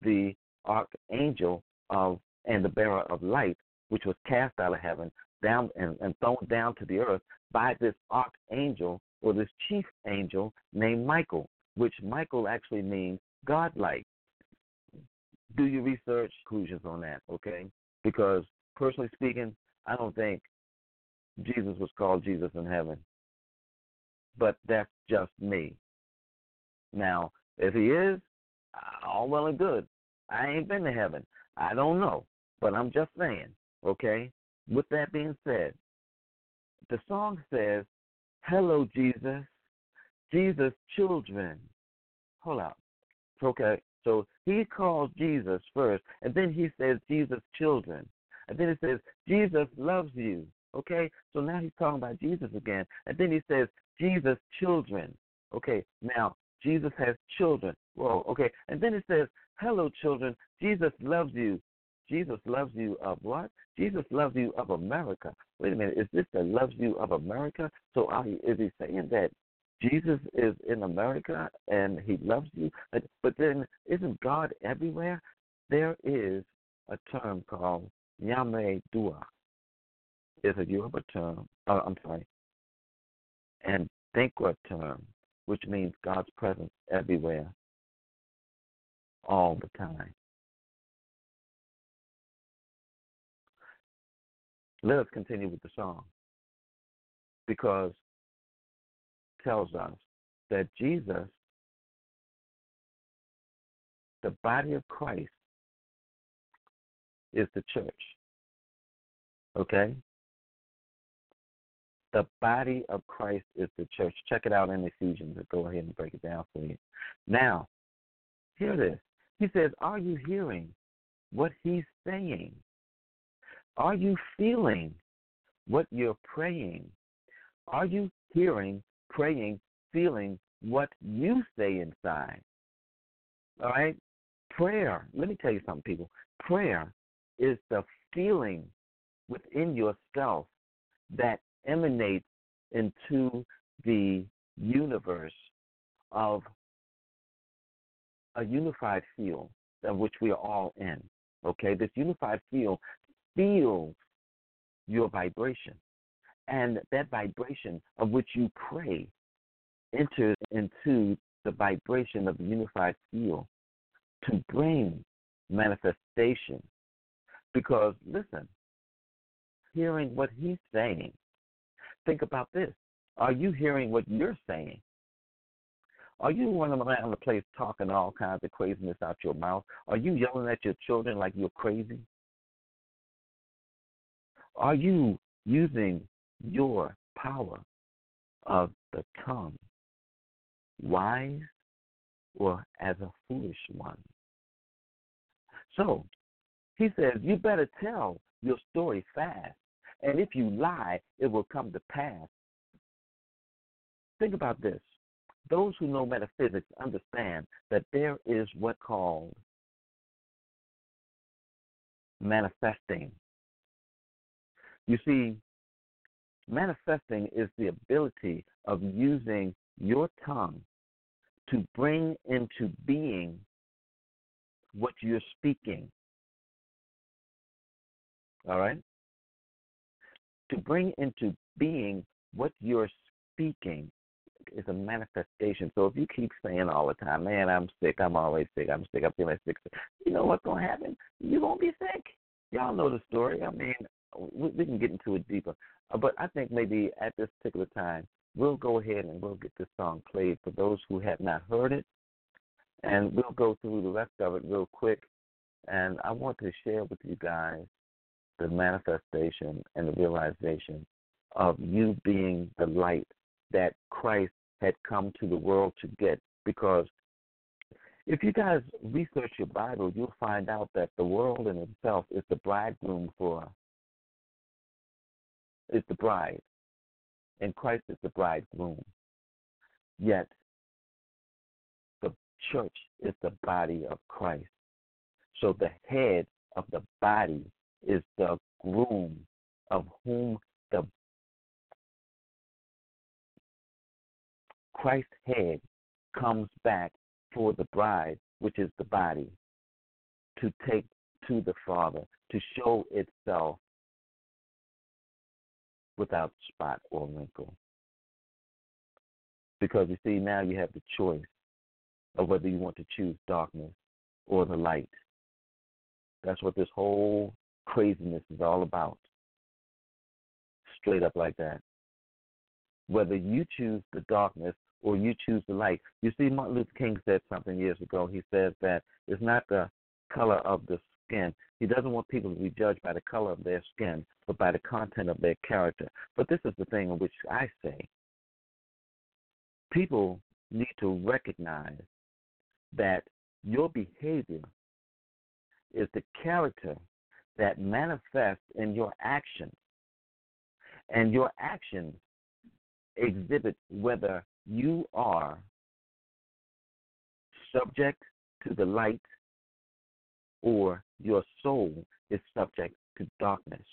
the archangel of and the bearer of light, which was cast out of heaven down and, and thrown down to the earth by this archangel or this chief angel named Michael, which Michael actually means godlike. Do your research, conclusions on that, okay? Because personally speaking, I don't think Jesus was called Jesus in heaven. But that's just me. Now, if he is, all well and good. I ain't been to heaven. I don't know. But I'm just saying, okay? With that being said, the song says, Hello, Jesus, Jesus' children. Hold up. Okay, so he calls Jesus first, and then he says, Jesus' children. And then he says, Jesus loves you. Okay, so now he's talking about Jesus again. And then he says, Jesus' children. Okay, now Jesus has children. Whoa, okay. And then it says, Hello, children. Jesus loves you. Jesus loves you of what? Jesus loves you of America. Wait a minute. Is this the loves you of America? So are he, is he saying that Jesus is in America and he loves you? But, then isn't God everywhere? There is a term called Nyame Dua. It's a Yoruba term. Oh, uh, I'm sorry. An Adinkra term, um, which means God's presence everywhere all the time. Let us continue with the song because it tells us that Jesus, the body of Christ, is the church. Okay? The body of Christ is the church. Check it out in Ephesians. Go ahead and break it down for you. Now, hear this. He says, Are you hearing what he's saying? Are you feeling what you're praying? Are you hearing, praying, feeling what you say inside? All right? Prayer, let me tell you something, people. Prayer is the feeling within yourself that emanates into the universe of a unified field of which we are all in. Okay, this unified field feels your vibration, and that vibration of which you pray enters into the vibration of the unified field to bring manifestation. Because listen, hearing what he's saying, think about this. Are you hearing what you're saying? Are you running around the place talking all kinds of craziness out your mouth? Are you yelling at your children like you're crazy? Are you using your power of the tongue wise or as a foolish one? So, he says, you better tell your story fast. And if you lie, it will come to pass. Think about this those who know metaphysics understand that there is what called manifesting. You see, manifesting is the ability of using your tongue to bring into being what you're speaking. All right? To bring into being what you're speaking is a manifestation. So if you keep saying all the time, man, I'm sick, I'm always sick, I'm sick, I'm feeling sick, you know what's gonna happen? You're gonna be sick. Y'all know the story. I mean, we, we can get into it deeper, uh, but I think maybe at this particular time we'll go ahead and we'll get this song played for those who have not heard it, and we'll go through the rest of it real quick. And I want to share with you guys the manifestation and the realization of you being the light that Christ had come to the world to get. Because if you guys research your Bible, you'll find out that the world in itself is the bridegroom for is the bride, and Christ is the bridegroom. Yet the church is the body of Christ. So the head of the body is the groom of whom the Christ's head comes back for the bride, which is the body, to take to the Father, to show itself without spot or wrinkle. Because you see, now you have the choice of whether you want to choose darkness or the light. That's what this whole craziness is all about. Straight up like that. Whether you choose the darkness or you choose the light. You see, Martin Luther King said something years ago. He said that it's not the color of the skin. He doesn't want people to be judged by the color of their skin, but by the content of their character. But this is the thing in which I say people need to recognize that your behavior is the character that manifests in your actions. And your actions exhibit whether you are subject to the light or your soul is subject to darkness.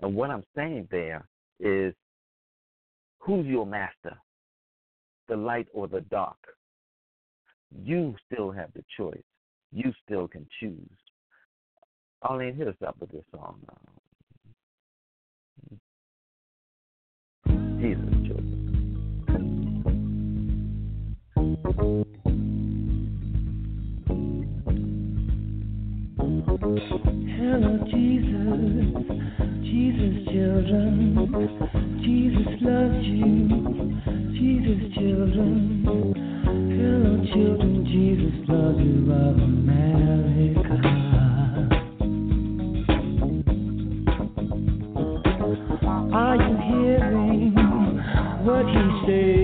And what I'm saying there is who's your master, the light or the dark? You still have the choice. You still can choose. Arlene, hit us up with this song. Jesus children. Hello, Jesus, Jesus, children. Jesus loves you, Jesus, children. Hello, children, Jesus loves you America. Are you hearing what he's saying?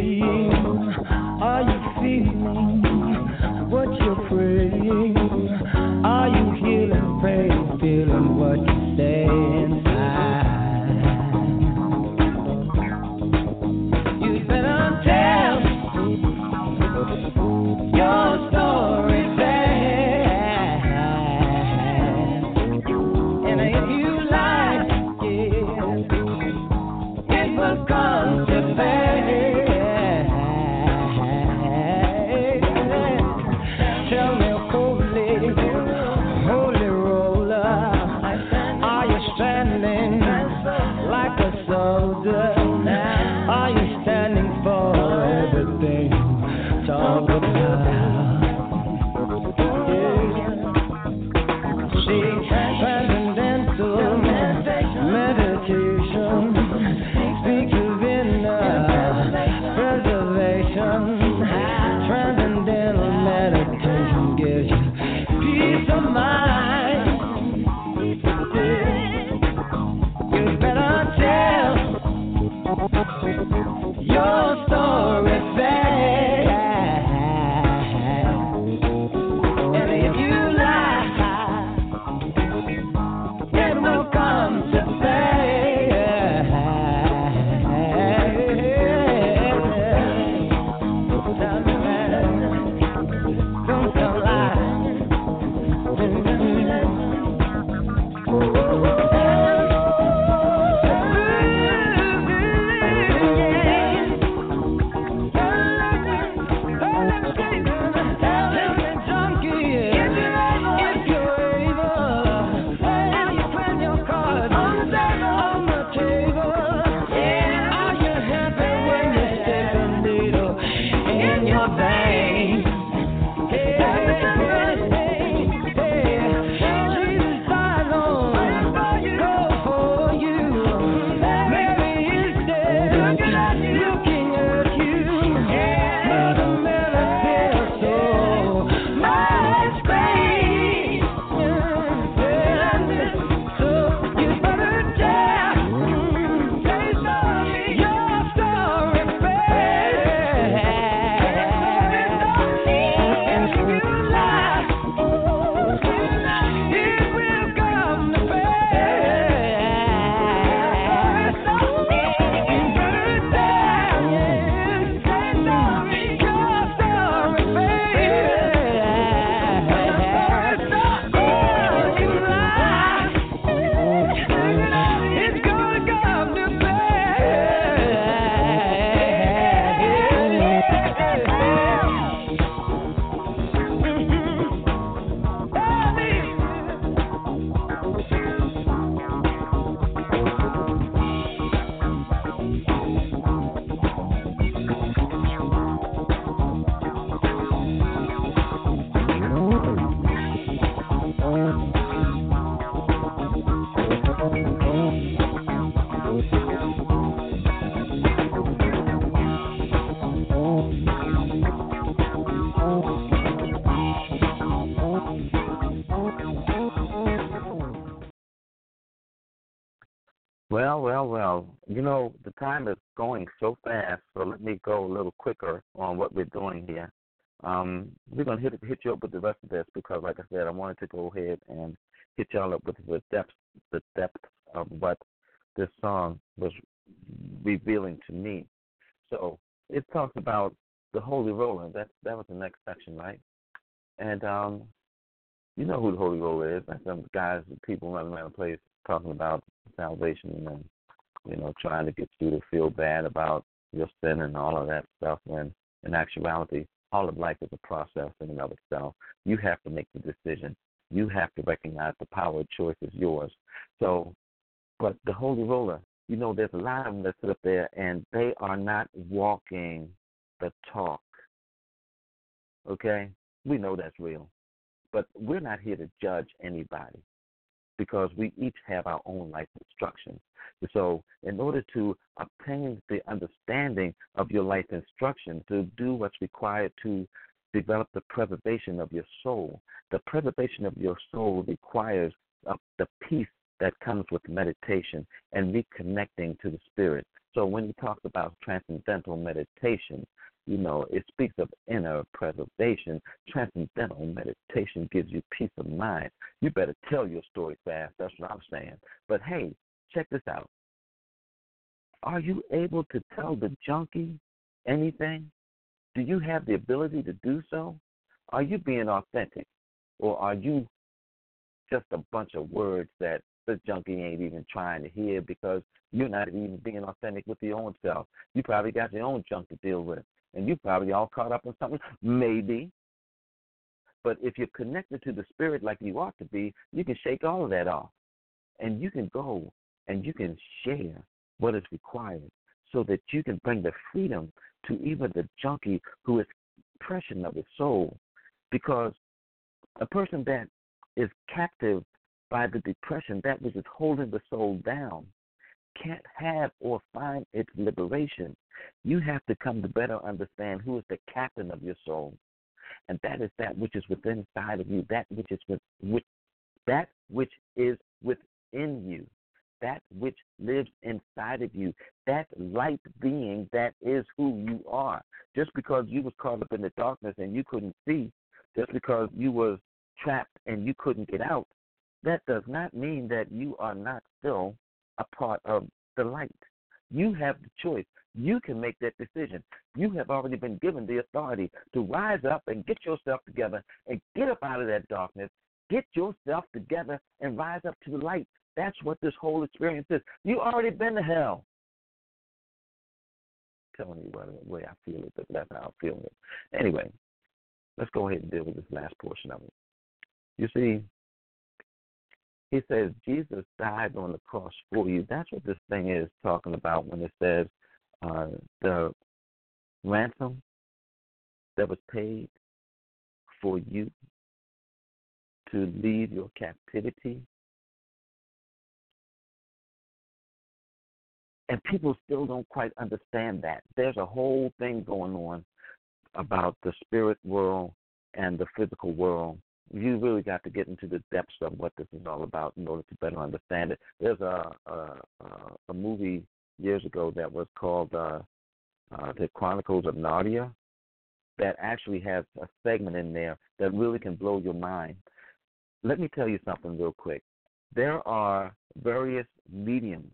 And um, you know who the holy roller is? Like some guys, people running around the place talking about salvation and you know trying to get you to feel bad about your sin and all of that stuff. When in actuality, all of life is a process in and of itself. You have to make the decision. You have to recognize the power of choice is yours. So, but the holy roller, you know, there's a lot of them that sit up there and they are not walking the talk. Okay? We know that's real. But we're not here to judge anybody because we each have our own life instructions. So, in order to obtain the understanding of your life instruction, to do what's required to develop the preservation of your soul, the preservation of your soul requires uh, the peace that comes with meditation and reconnecting to the spirit. So when he talks about transcendental meditation, you know, it speaks of inner preservation. Transcendental meditation gives you peace of mind. You better tell your story fast. That's what I'm saying. But hey, check this out. Are you able to tell the junkie anything? Do you have the ability to do so? Are you being authentic? Or are you just a bunch of words that the junkie ain't even trying to hear because you're not even being authentic with your own self. You probably got your own junk to deal with, and you probably all caught up on something. Maybe. But if you're connected to the spirit like you ought to be, you can shake all of that off. And you can go and you can share what is required so that you can bring the freedom to even the junkie who is oppression of his soul. Because a person that is captive by the depression, that which is holding the soul down, can't have or find its liberation. You have to come to better understand who is the captain of your soul. And that is that which is within inside of you, that which is with, with that which is within you, that which lives inside of you, that light being that is who you are. Just because you was caught up in the darkness and you couldn't see, just because you was trapped and you couldn't get out, that does not mean that you are not still a part of the light. You have the choice. You can make that decision. You have already been given the authority to rise up and get yourself together and get up out of that darkness. Get yourself together and rise up to the light. That's what this whole experience is. You already been to hell. I'm telling you the way I feel it, but that's how I feel it. Anyway, let's go ahead and deal with this last portion of it. You see, he says Jesus died on the cross for you. That's what this thing is talking about when it says uh, the ransom that was paid for you to leave your captivity. And people still don't quite understand that. There's a whole thing going on about the spirit world and the physical world you really got to get into the depths of what this is all about in order to better understand it. There's a a, a movie years ago that was called uh, uh, The Chronicles of Narnia that actually has a segment in there that really can blow your mind. Let me tell you something real quick. There are various mediums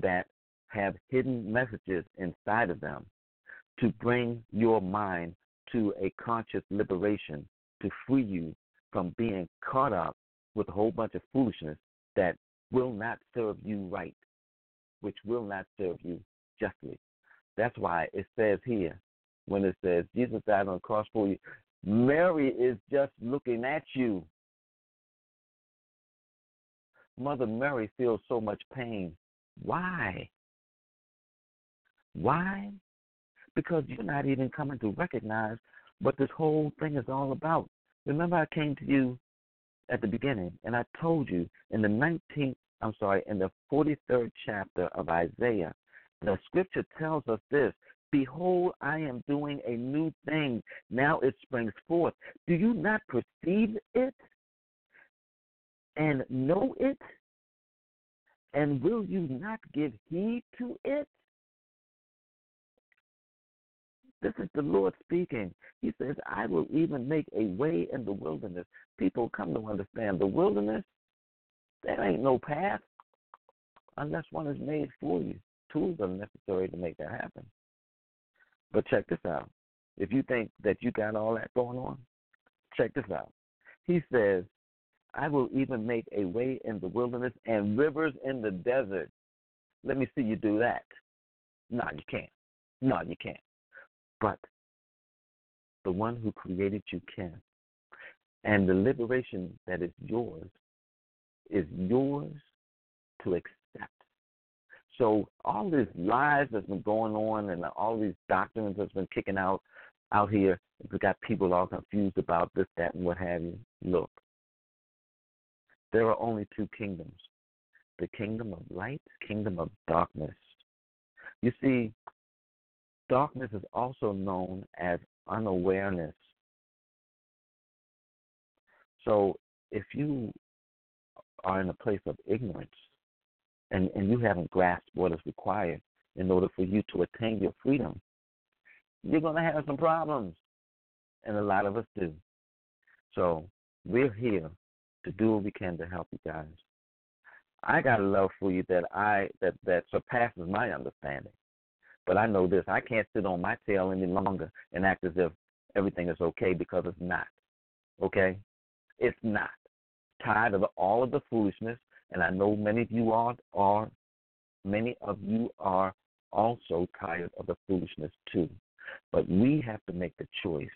that have hidden messages inside of them to bring your mind to a conscious liberation to free you from being caught up with a whole bunch of foolishness that will not serve you right, which will not serve you justly. That's why it says here, when it says Jesus died on the cross for you, Mary is just looking at you. Mother Mary feels so much pain. Why? Why? Because you're not even coming to recognize what this whole thing is all about. Remember, I came to you at the beginning and I told you in the 19th, I'm sorry, in the 43rd chapter of Isaiah, the scripture tells us this Behold, I am doing a new thing. Now it springs forth. Do you not perceive it and know it? And will you not give heed to it? This is the Lord speaking. He says, I will even make a way in the wilderness. People come to understand the wilderness, there ain't no path unless one is made for you. Tools are necessary to make that happen. But check this out. If you think that you got all that going on, check this out. He says, I will even make a way in the wilderness and rivers in the desert. Let me see you do that. No, you can't. No, you can't. But the one who created you can. And the liberation that is yours is yours to accept. So all these lies that's been going on and all these doctrines that's been kicking out out here, we got people all confused about this, that, and what have you. Look, there are only two kingdoms the kingdom of light, kingdom of darkness. You see, darkness is also known as unawareness. So if you are in a place of ignorance and, and you haven't grasped what is required in order for you to attain your freedom, you're going to have some problems. And a lot of us do. So we're here to do what we can to help you guys. I got a love for you that I that that surpasses my understanding. But I know this: I can't sit on my tail any longer and act as if everything is okay because it's not. Okay, it's not. Tired of all of the foolishness, and I know many of you are are many of you are also tired of the foolishness too. But we have to make the choice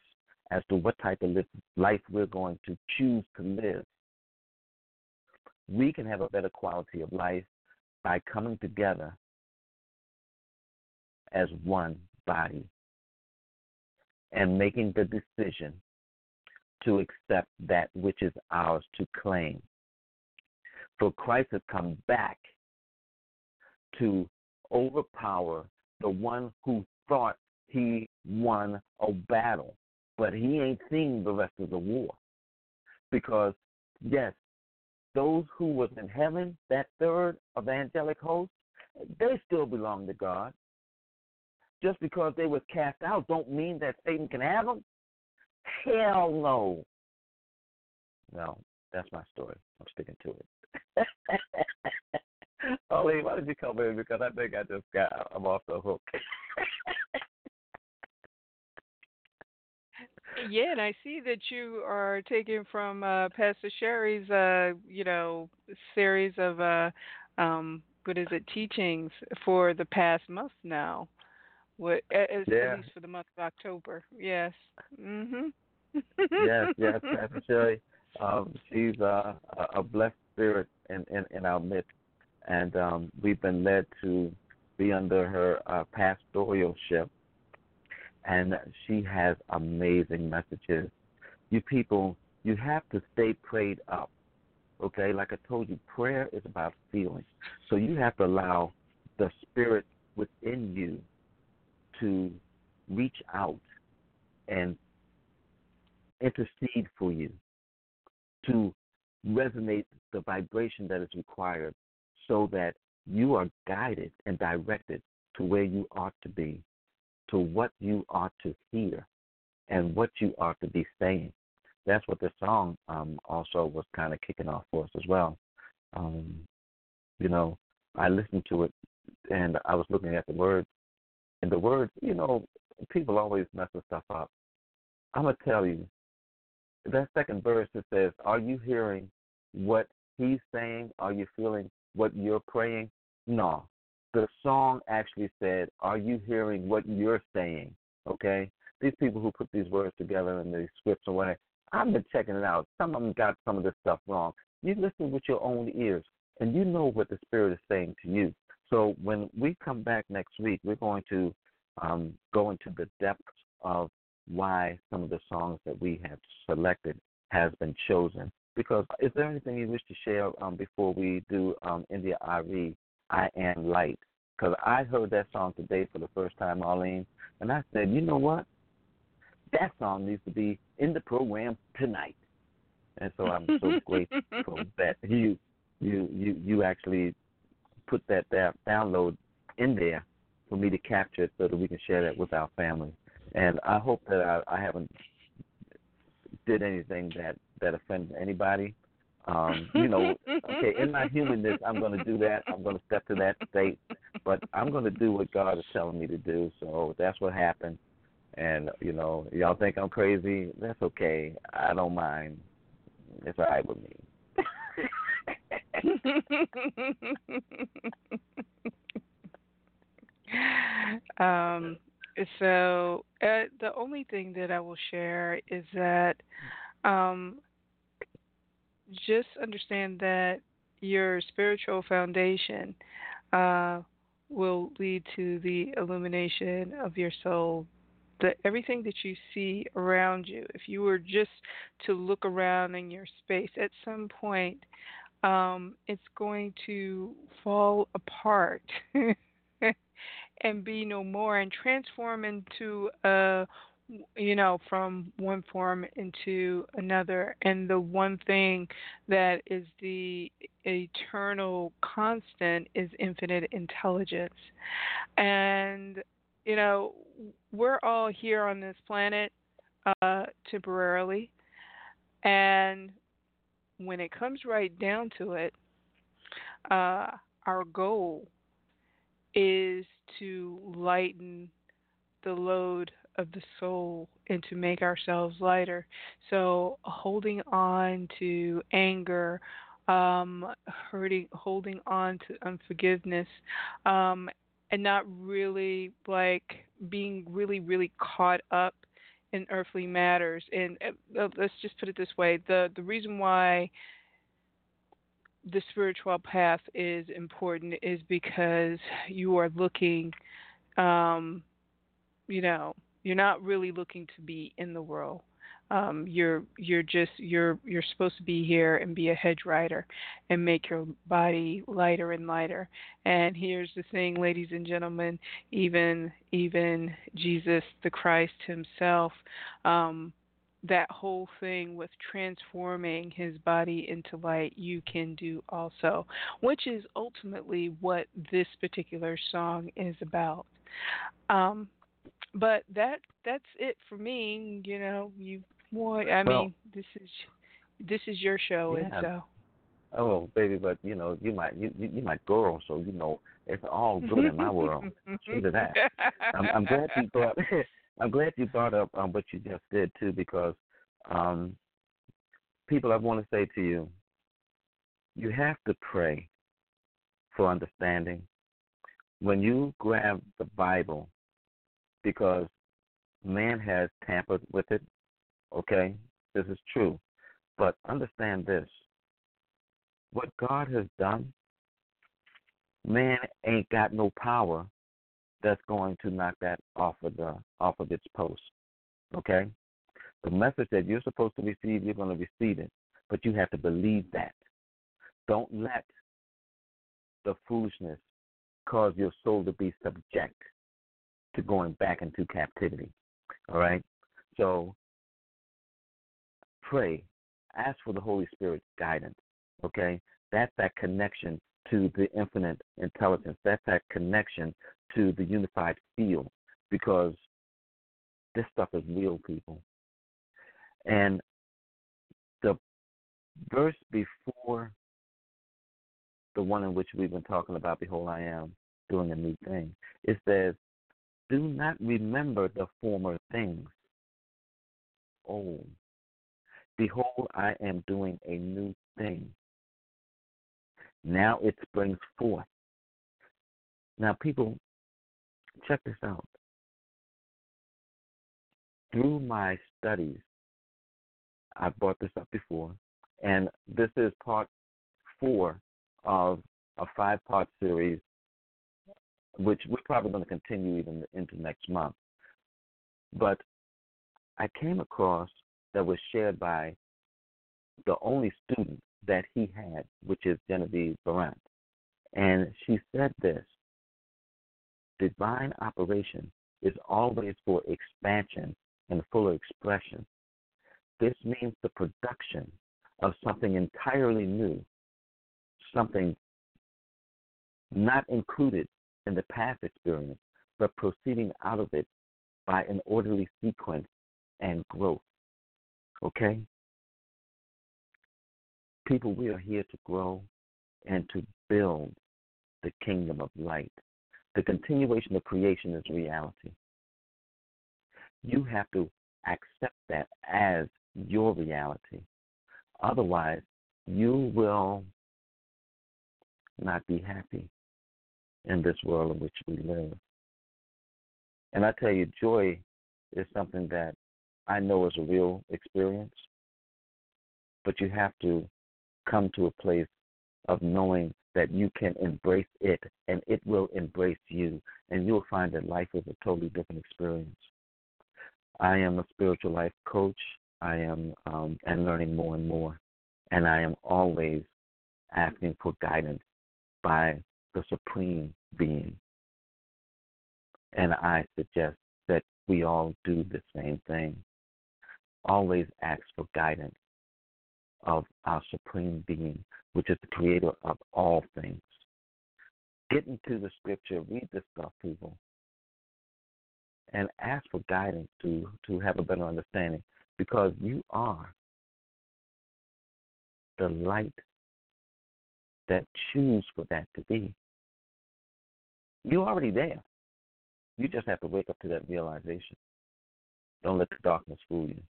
as to what type of life we're going to choose to live we can have a better quality of life by coming together as one body and making the decision to accept that which is ours to claim. For Christ has come back to overpower the one who thought he won a battle, but he ain't seen the rest of the war. Because, yes, those who was in heaven, that third evangelic host, they still belong to God. Just because they was cast out don't mean that Satan can have them. Hell no. No, that's my story. I'm sticking to it. Ollie, why did you come in? Because I think I just got I'm off the hook. Yeah, and I see that you are taking from uh, Pastor Sherry's, uh, you know, series of uh, um, what is it, teachings for the past month now. What, as, yeah. at least for the month of October. Yes. Mhm. yes, yes, Pastor Sherry. Um, she's uh, a blessed spirit in, in, in our midst, and um, we've been led to be under her uh, pastoralship and she has amazing messages. You people, you have to stay prayed up. Okay, like I told you, prayer is about feeling. So you have to allow the spirit within you to reach out and intercede for you, to resonate the vibration that is required so that you are guided and directed to where you ought to be to what you ought to hear and what you ought to be saying. That's what the song um, also was kind of kicking off for us as well. Um, you know, I listened to it and I was looking at the words, and the words, you know, people always mess with stuff up. I'm gonna tell you, that second verse it says, "Are you hearing what he's saying? Are you feeling what you're praying?" No, the song actually said, Are you hearing what you're saying? Okay? These people who put these words together in these scripts or whatever, I've been checking it out. Some of them got some of this stuff wrong. You listen with your own ears, and you know what the Spirit is saying to you. So when we come back next week, we're going to um, go into the depths of why some of the songs that we have selected has been chosen. Because is there anything you wish to share um, before we do um, India Arie I Am Light. Because I heard that song today for the first time, Arlene, and I said, you know what? That song needs to be in the program tonight. And so I'm so grateful that you you you you actually put that, that download in there for me to capture it so that we can share that with our family. And I hope that I, I haven't did anything that that offended anybody. Um, you know, okay, in my humanness, I'm going to do that. I'm going to step to that state, but I'm going to do what God is telling me to do. So that's what happened. And you know, y'all think I'm crazy. That's okay. I don't mind. It's all right with me. um, so uh, the only thing that I will share is that um, just understand that your spiritual foundation uh, will lead to the illumination of your soul. That everything that you see around you, if you were just to look around in your space, at some point, um, it's going to fall apart and be no more and transform into a you know from one form into another. And the one thing that is the eternal constant is infinite intelligence. And you know we're all here on this planet uh temporarily. And when it comes right down to it uh our goal is to lighten the load of the soul and to make ourselves lighter. So holding on to anger, um, hurting, holding on to unforgiveness, um, and not really like being really, really caught up in earthly matters. And uh, let's just put it this way: the the reason why the spiritual path is important is because you are looking um you know you're not really looking to be in the world um you're you're just you're you're supposed to be here and be a hedge rider and make your body lighter and lighter. And here's the thing ladies and gentlemen even even Jesus the Christ himself um that whole thing with transforming his body into light you can do also which is ultimately what this particular song is about. Um but that that's it for me. You know you boy i Well- mean this is this is your show and so Oh, baby, but you know, you might you you, my girl, so you know it's all good in my world. True to that. I'm, I'm glad you brought. I'm glad you brought up um, what you just did too, because um, people, I want to say to you, you have to pray for understanding. When you grab the Bible, because man has tampered with it. Okay, this is true, but understand this: what God has done, man ain't got no power that's going to knock that off of the off of its post. Okay? The message that you're supposed to receive, you're going to receive it, but you have to believe that. Don't let the foolishness cause your soul to be subject to going back into captivity. All right? So pray, ask for the Holy Spirit's guidance. Okay? That's that connection to the infinite intelligence. That's that connection to the unified field because this stuff is real, people. And the verse before the one in which we've been talking about, Behold, I am doing a new thing, it says, Do not remember the former things. Oh, behold, I am doing a new thing. Now it springs forth. Now, people, check this out. Through my studies, I brought this up before, and this is part four of a five part series, which we're probably going to continue even into next month. But I came across that was shared by the only student that he had, which is Genevieve Behrend. And she said this divine operation is always for expansion and fuller expression. This means the production of something entirely new, something not included in the past experience, but proceeding out of it by an orderly sequence and growth. Okay? People, we are here to grow and to build the kingdom of light. The continuation of creation is reality. You have to accept that as your reality. Otherwise, you will not be happy in this world in which we live. And I tell you, joy is something that I know is a real experience, but you have to come to a place of knowing that you can embrace it and it will embrace you, and you'll find that life is a totally different experience. I am a spiritual life coach. I am um, and learning more and more, and I am always asking for guidance by the Supreme Being. And I suggest that we all do the same thing. Always ask for guidance of our Supreme Being, which is the creator of all things. Get into the scripture, read this stuff, people, and ask for guidance to, to have a better understanding because you are the light that choose for that to be. You're already there. You just have to wake up to that realization. Don't let the darkness fool you.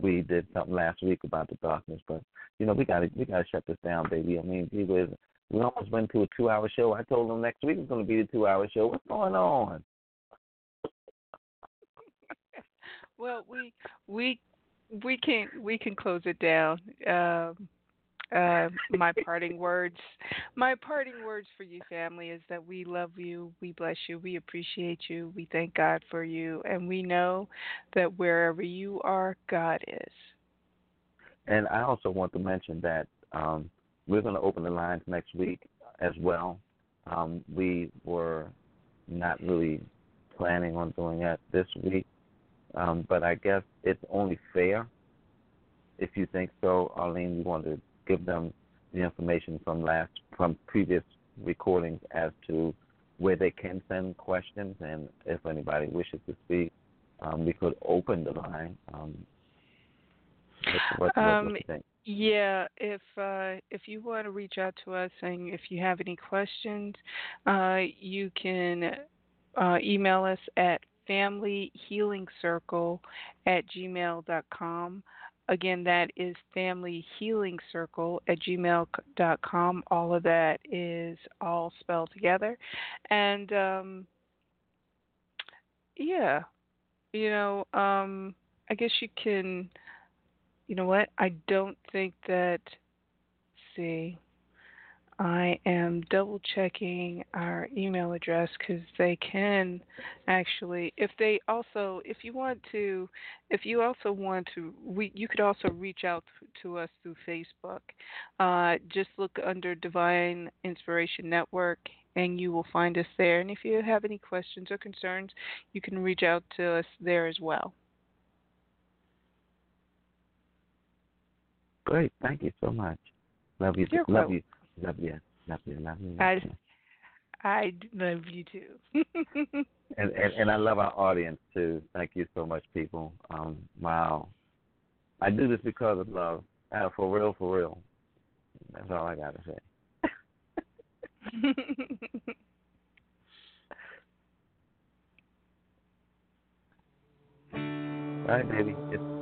We did something last week about the darkness, but you know we got to we got to shut this down, baby. I mean, we we almost went to a two-hour show. I told them next week it's to be the two-hour show. What's going on? well, we we we can we can close it down. Um, uh, my parting words, my parting words for you, family, is that we love you, we bless you, we appreciate you, we thank God for you, and we know that wherever you are, God is. And I also want to mention that um, we're going to open the lines next week as well. Um, we were not really planning on doing that this week, um, but I guess it's only fair if you think so, Arlene, you want to give them the information from last from previous recordings as to where they can send questions and if anybody wishes to speak, um, we could open the line. Um, what, what, um, what? Yeah, if uh, if you want to reach out to us and if you have any questions, uh, you can uh, email us at familyhealingcircle at gmail.com. Again, that is Family Healing Circle at gmail.com. All of that is all spelled together. And um, yeah, you know, um, I guess you can, you know what? I don't think that, see, I am double checking our email address because they can actually, if they also, if you want to, if you also want to, we, you could also reach out to us through Facebook. Uh, just look under Divine Inspiration Network and you will find us there. And if you have any questions or concerns, you can reach out to us there as well. Great. Thank you so much. Love you. You're love welcome. you. Love you. Love you. Love you. Love I, you. I love you too. And, and and I love our audience too. Thank you so much, people. Um, wow, I do this because of love. Uh, for real, for real. That's all I gotta say. All right, baby. It's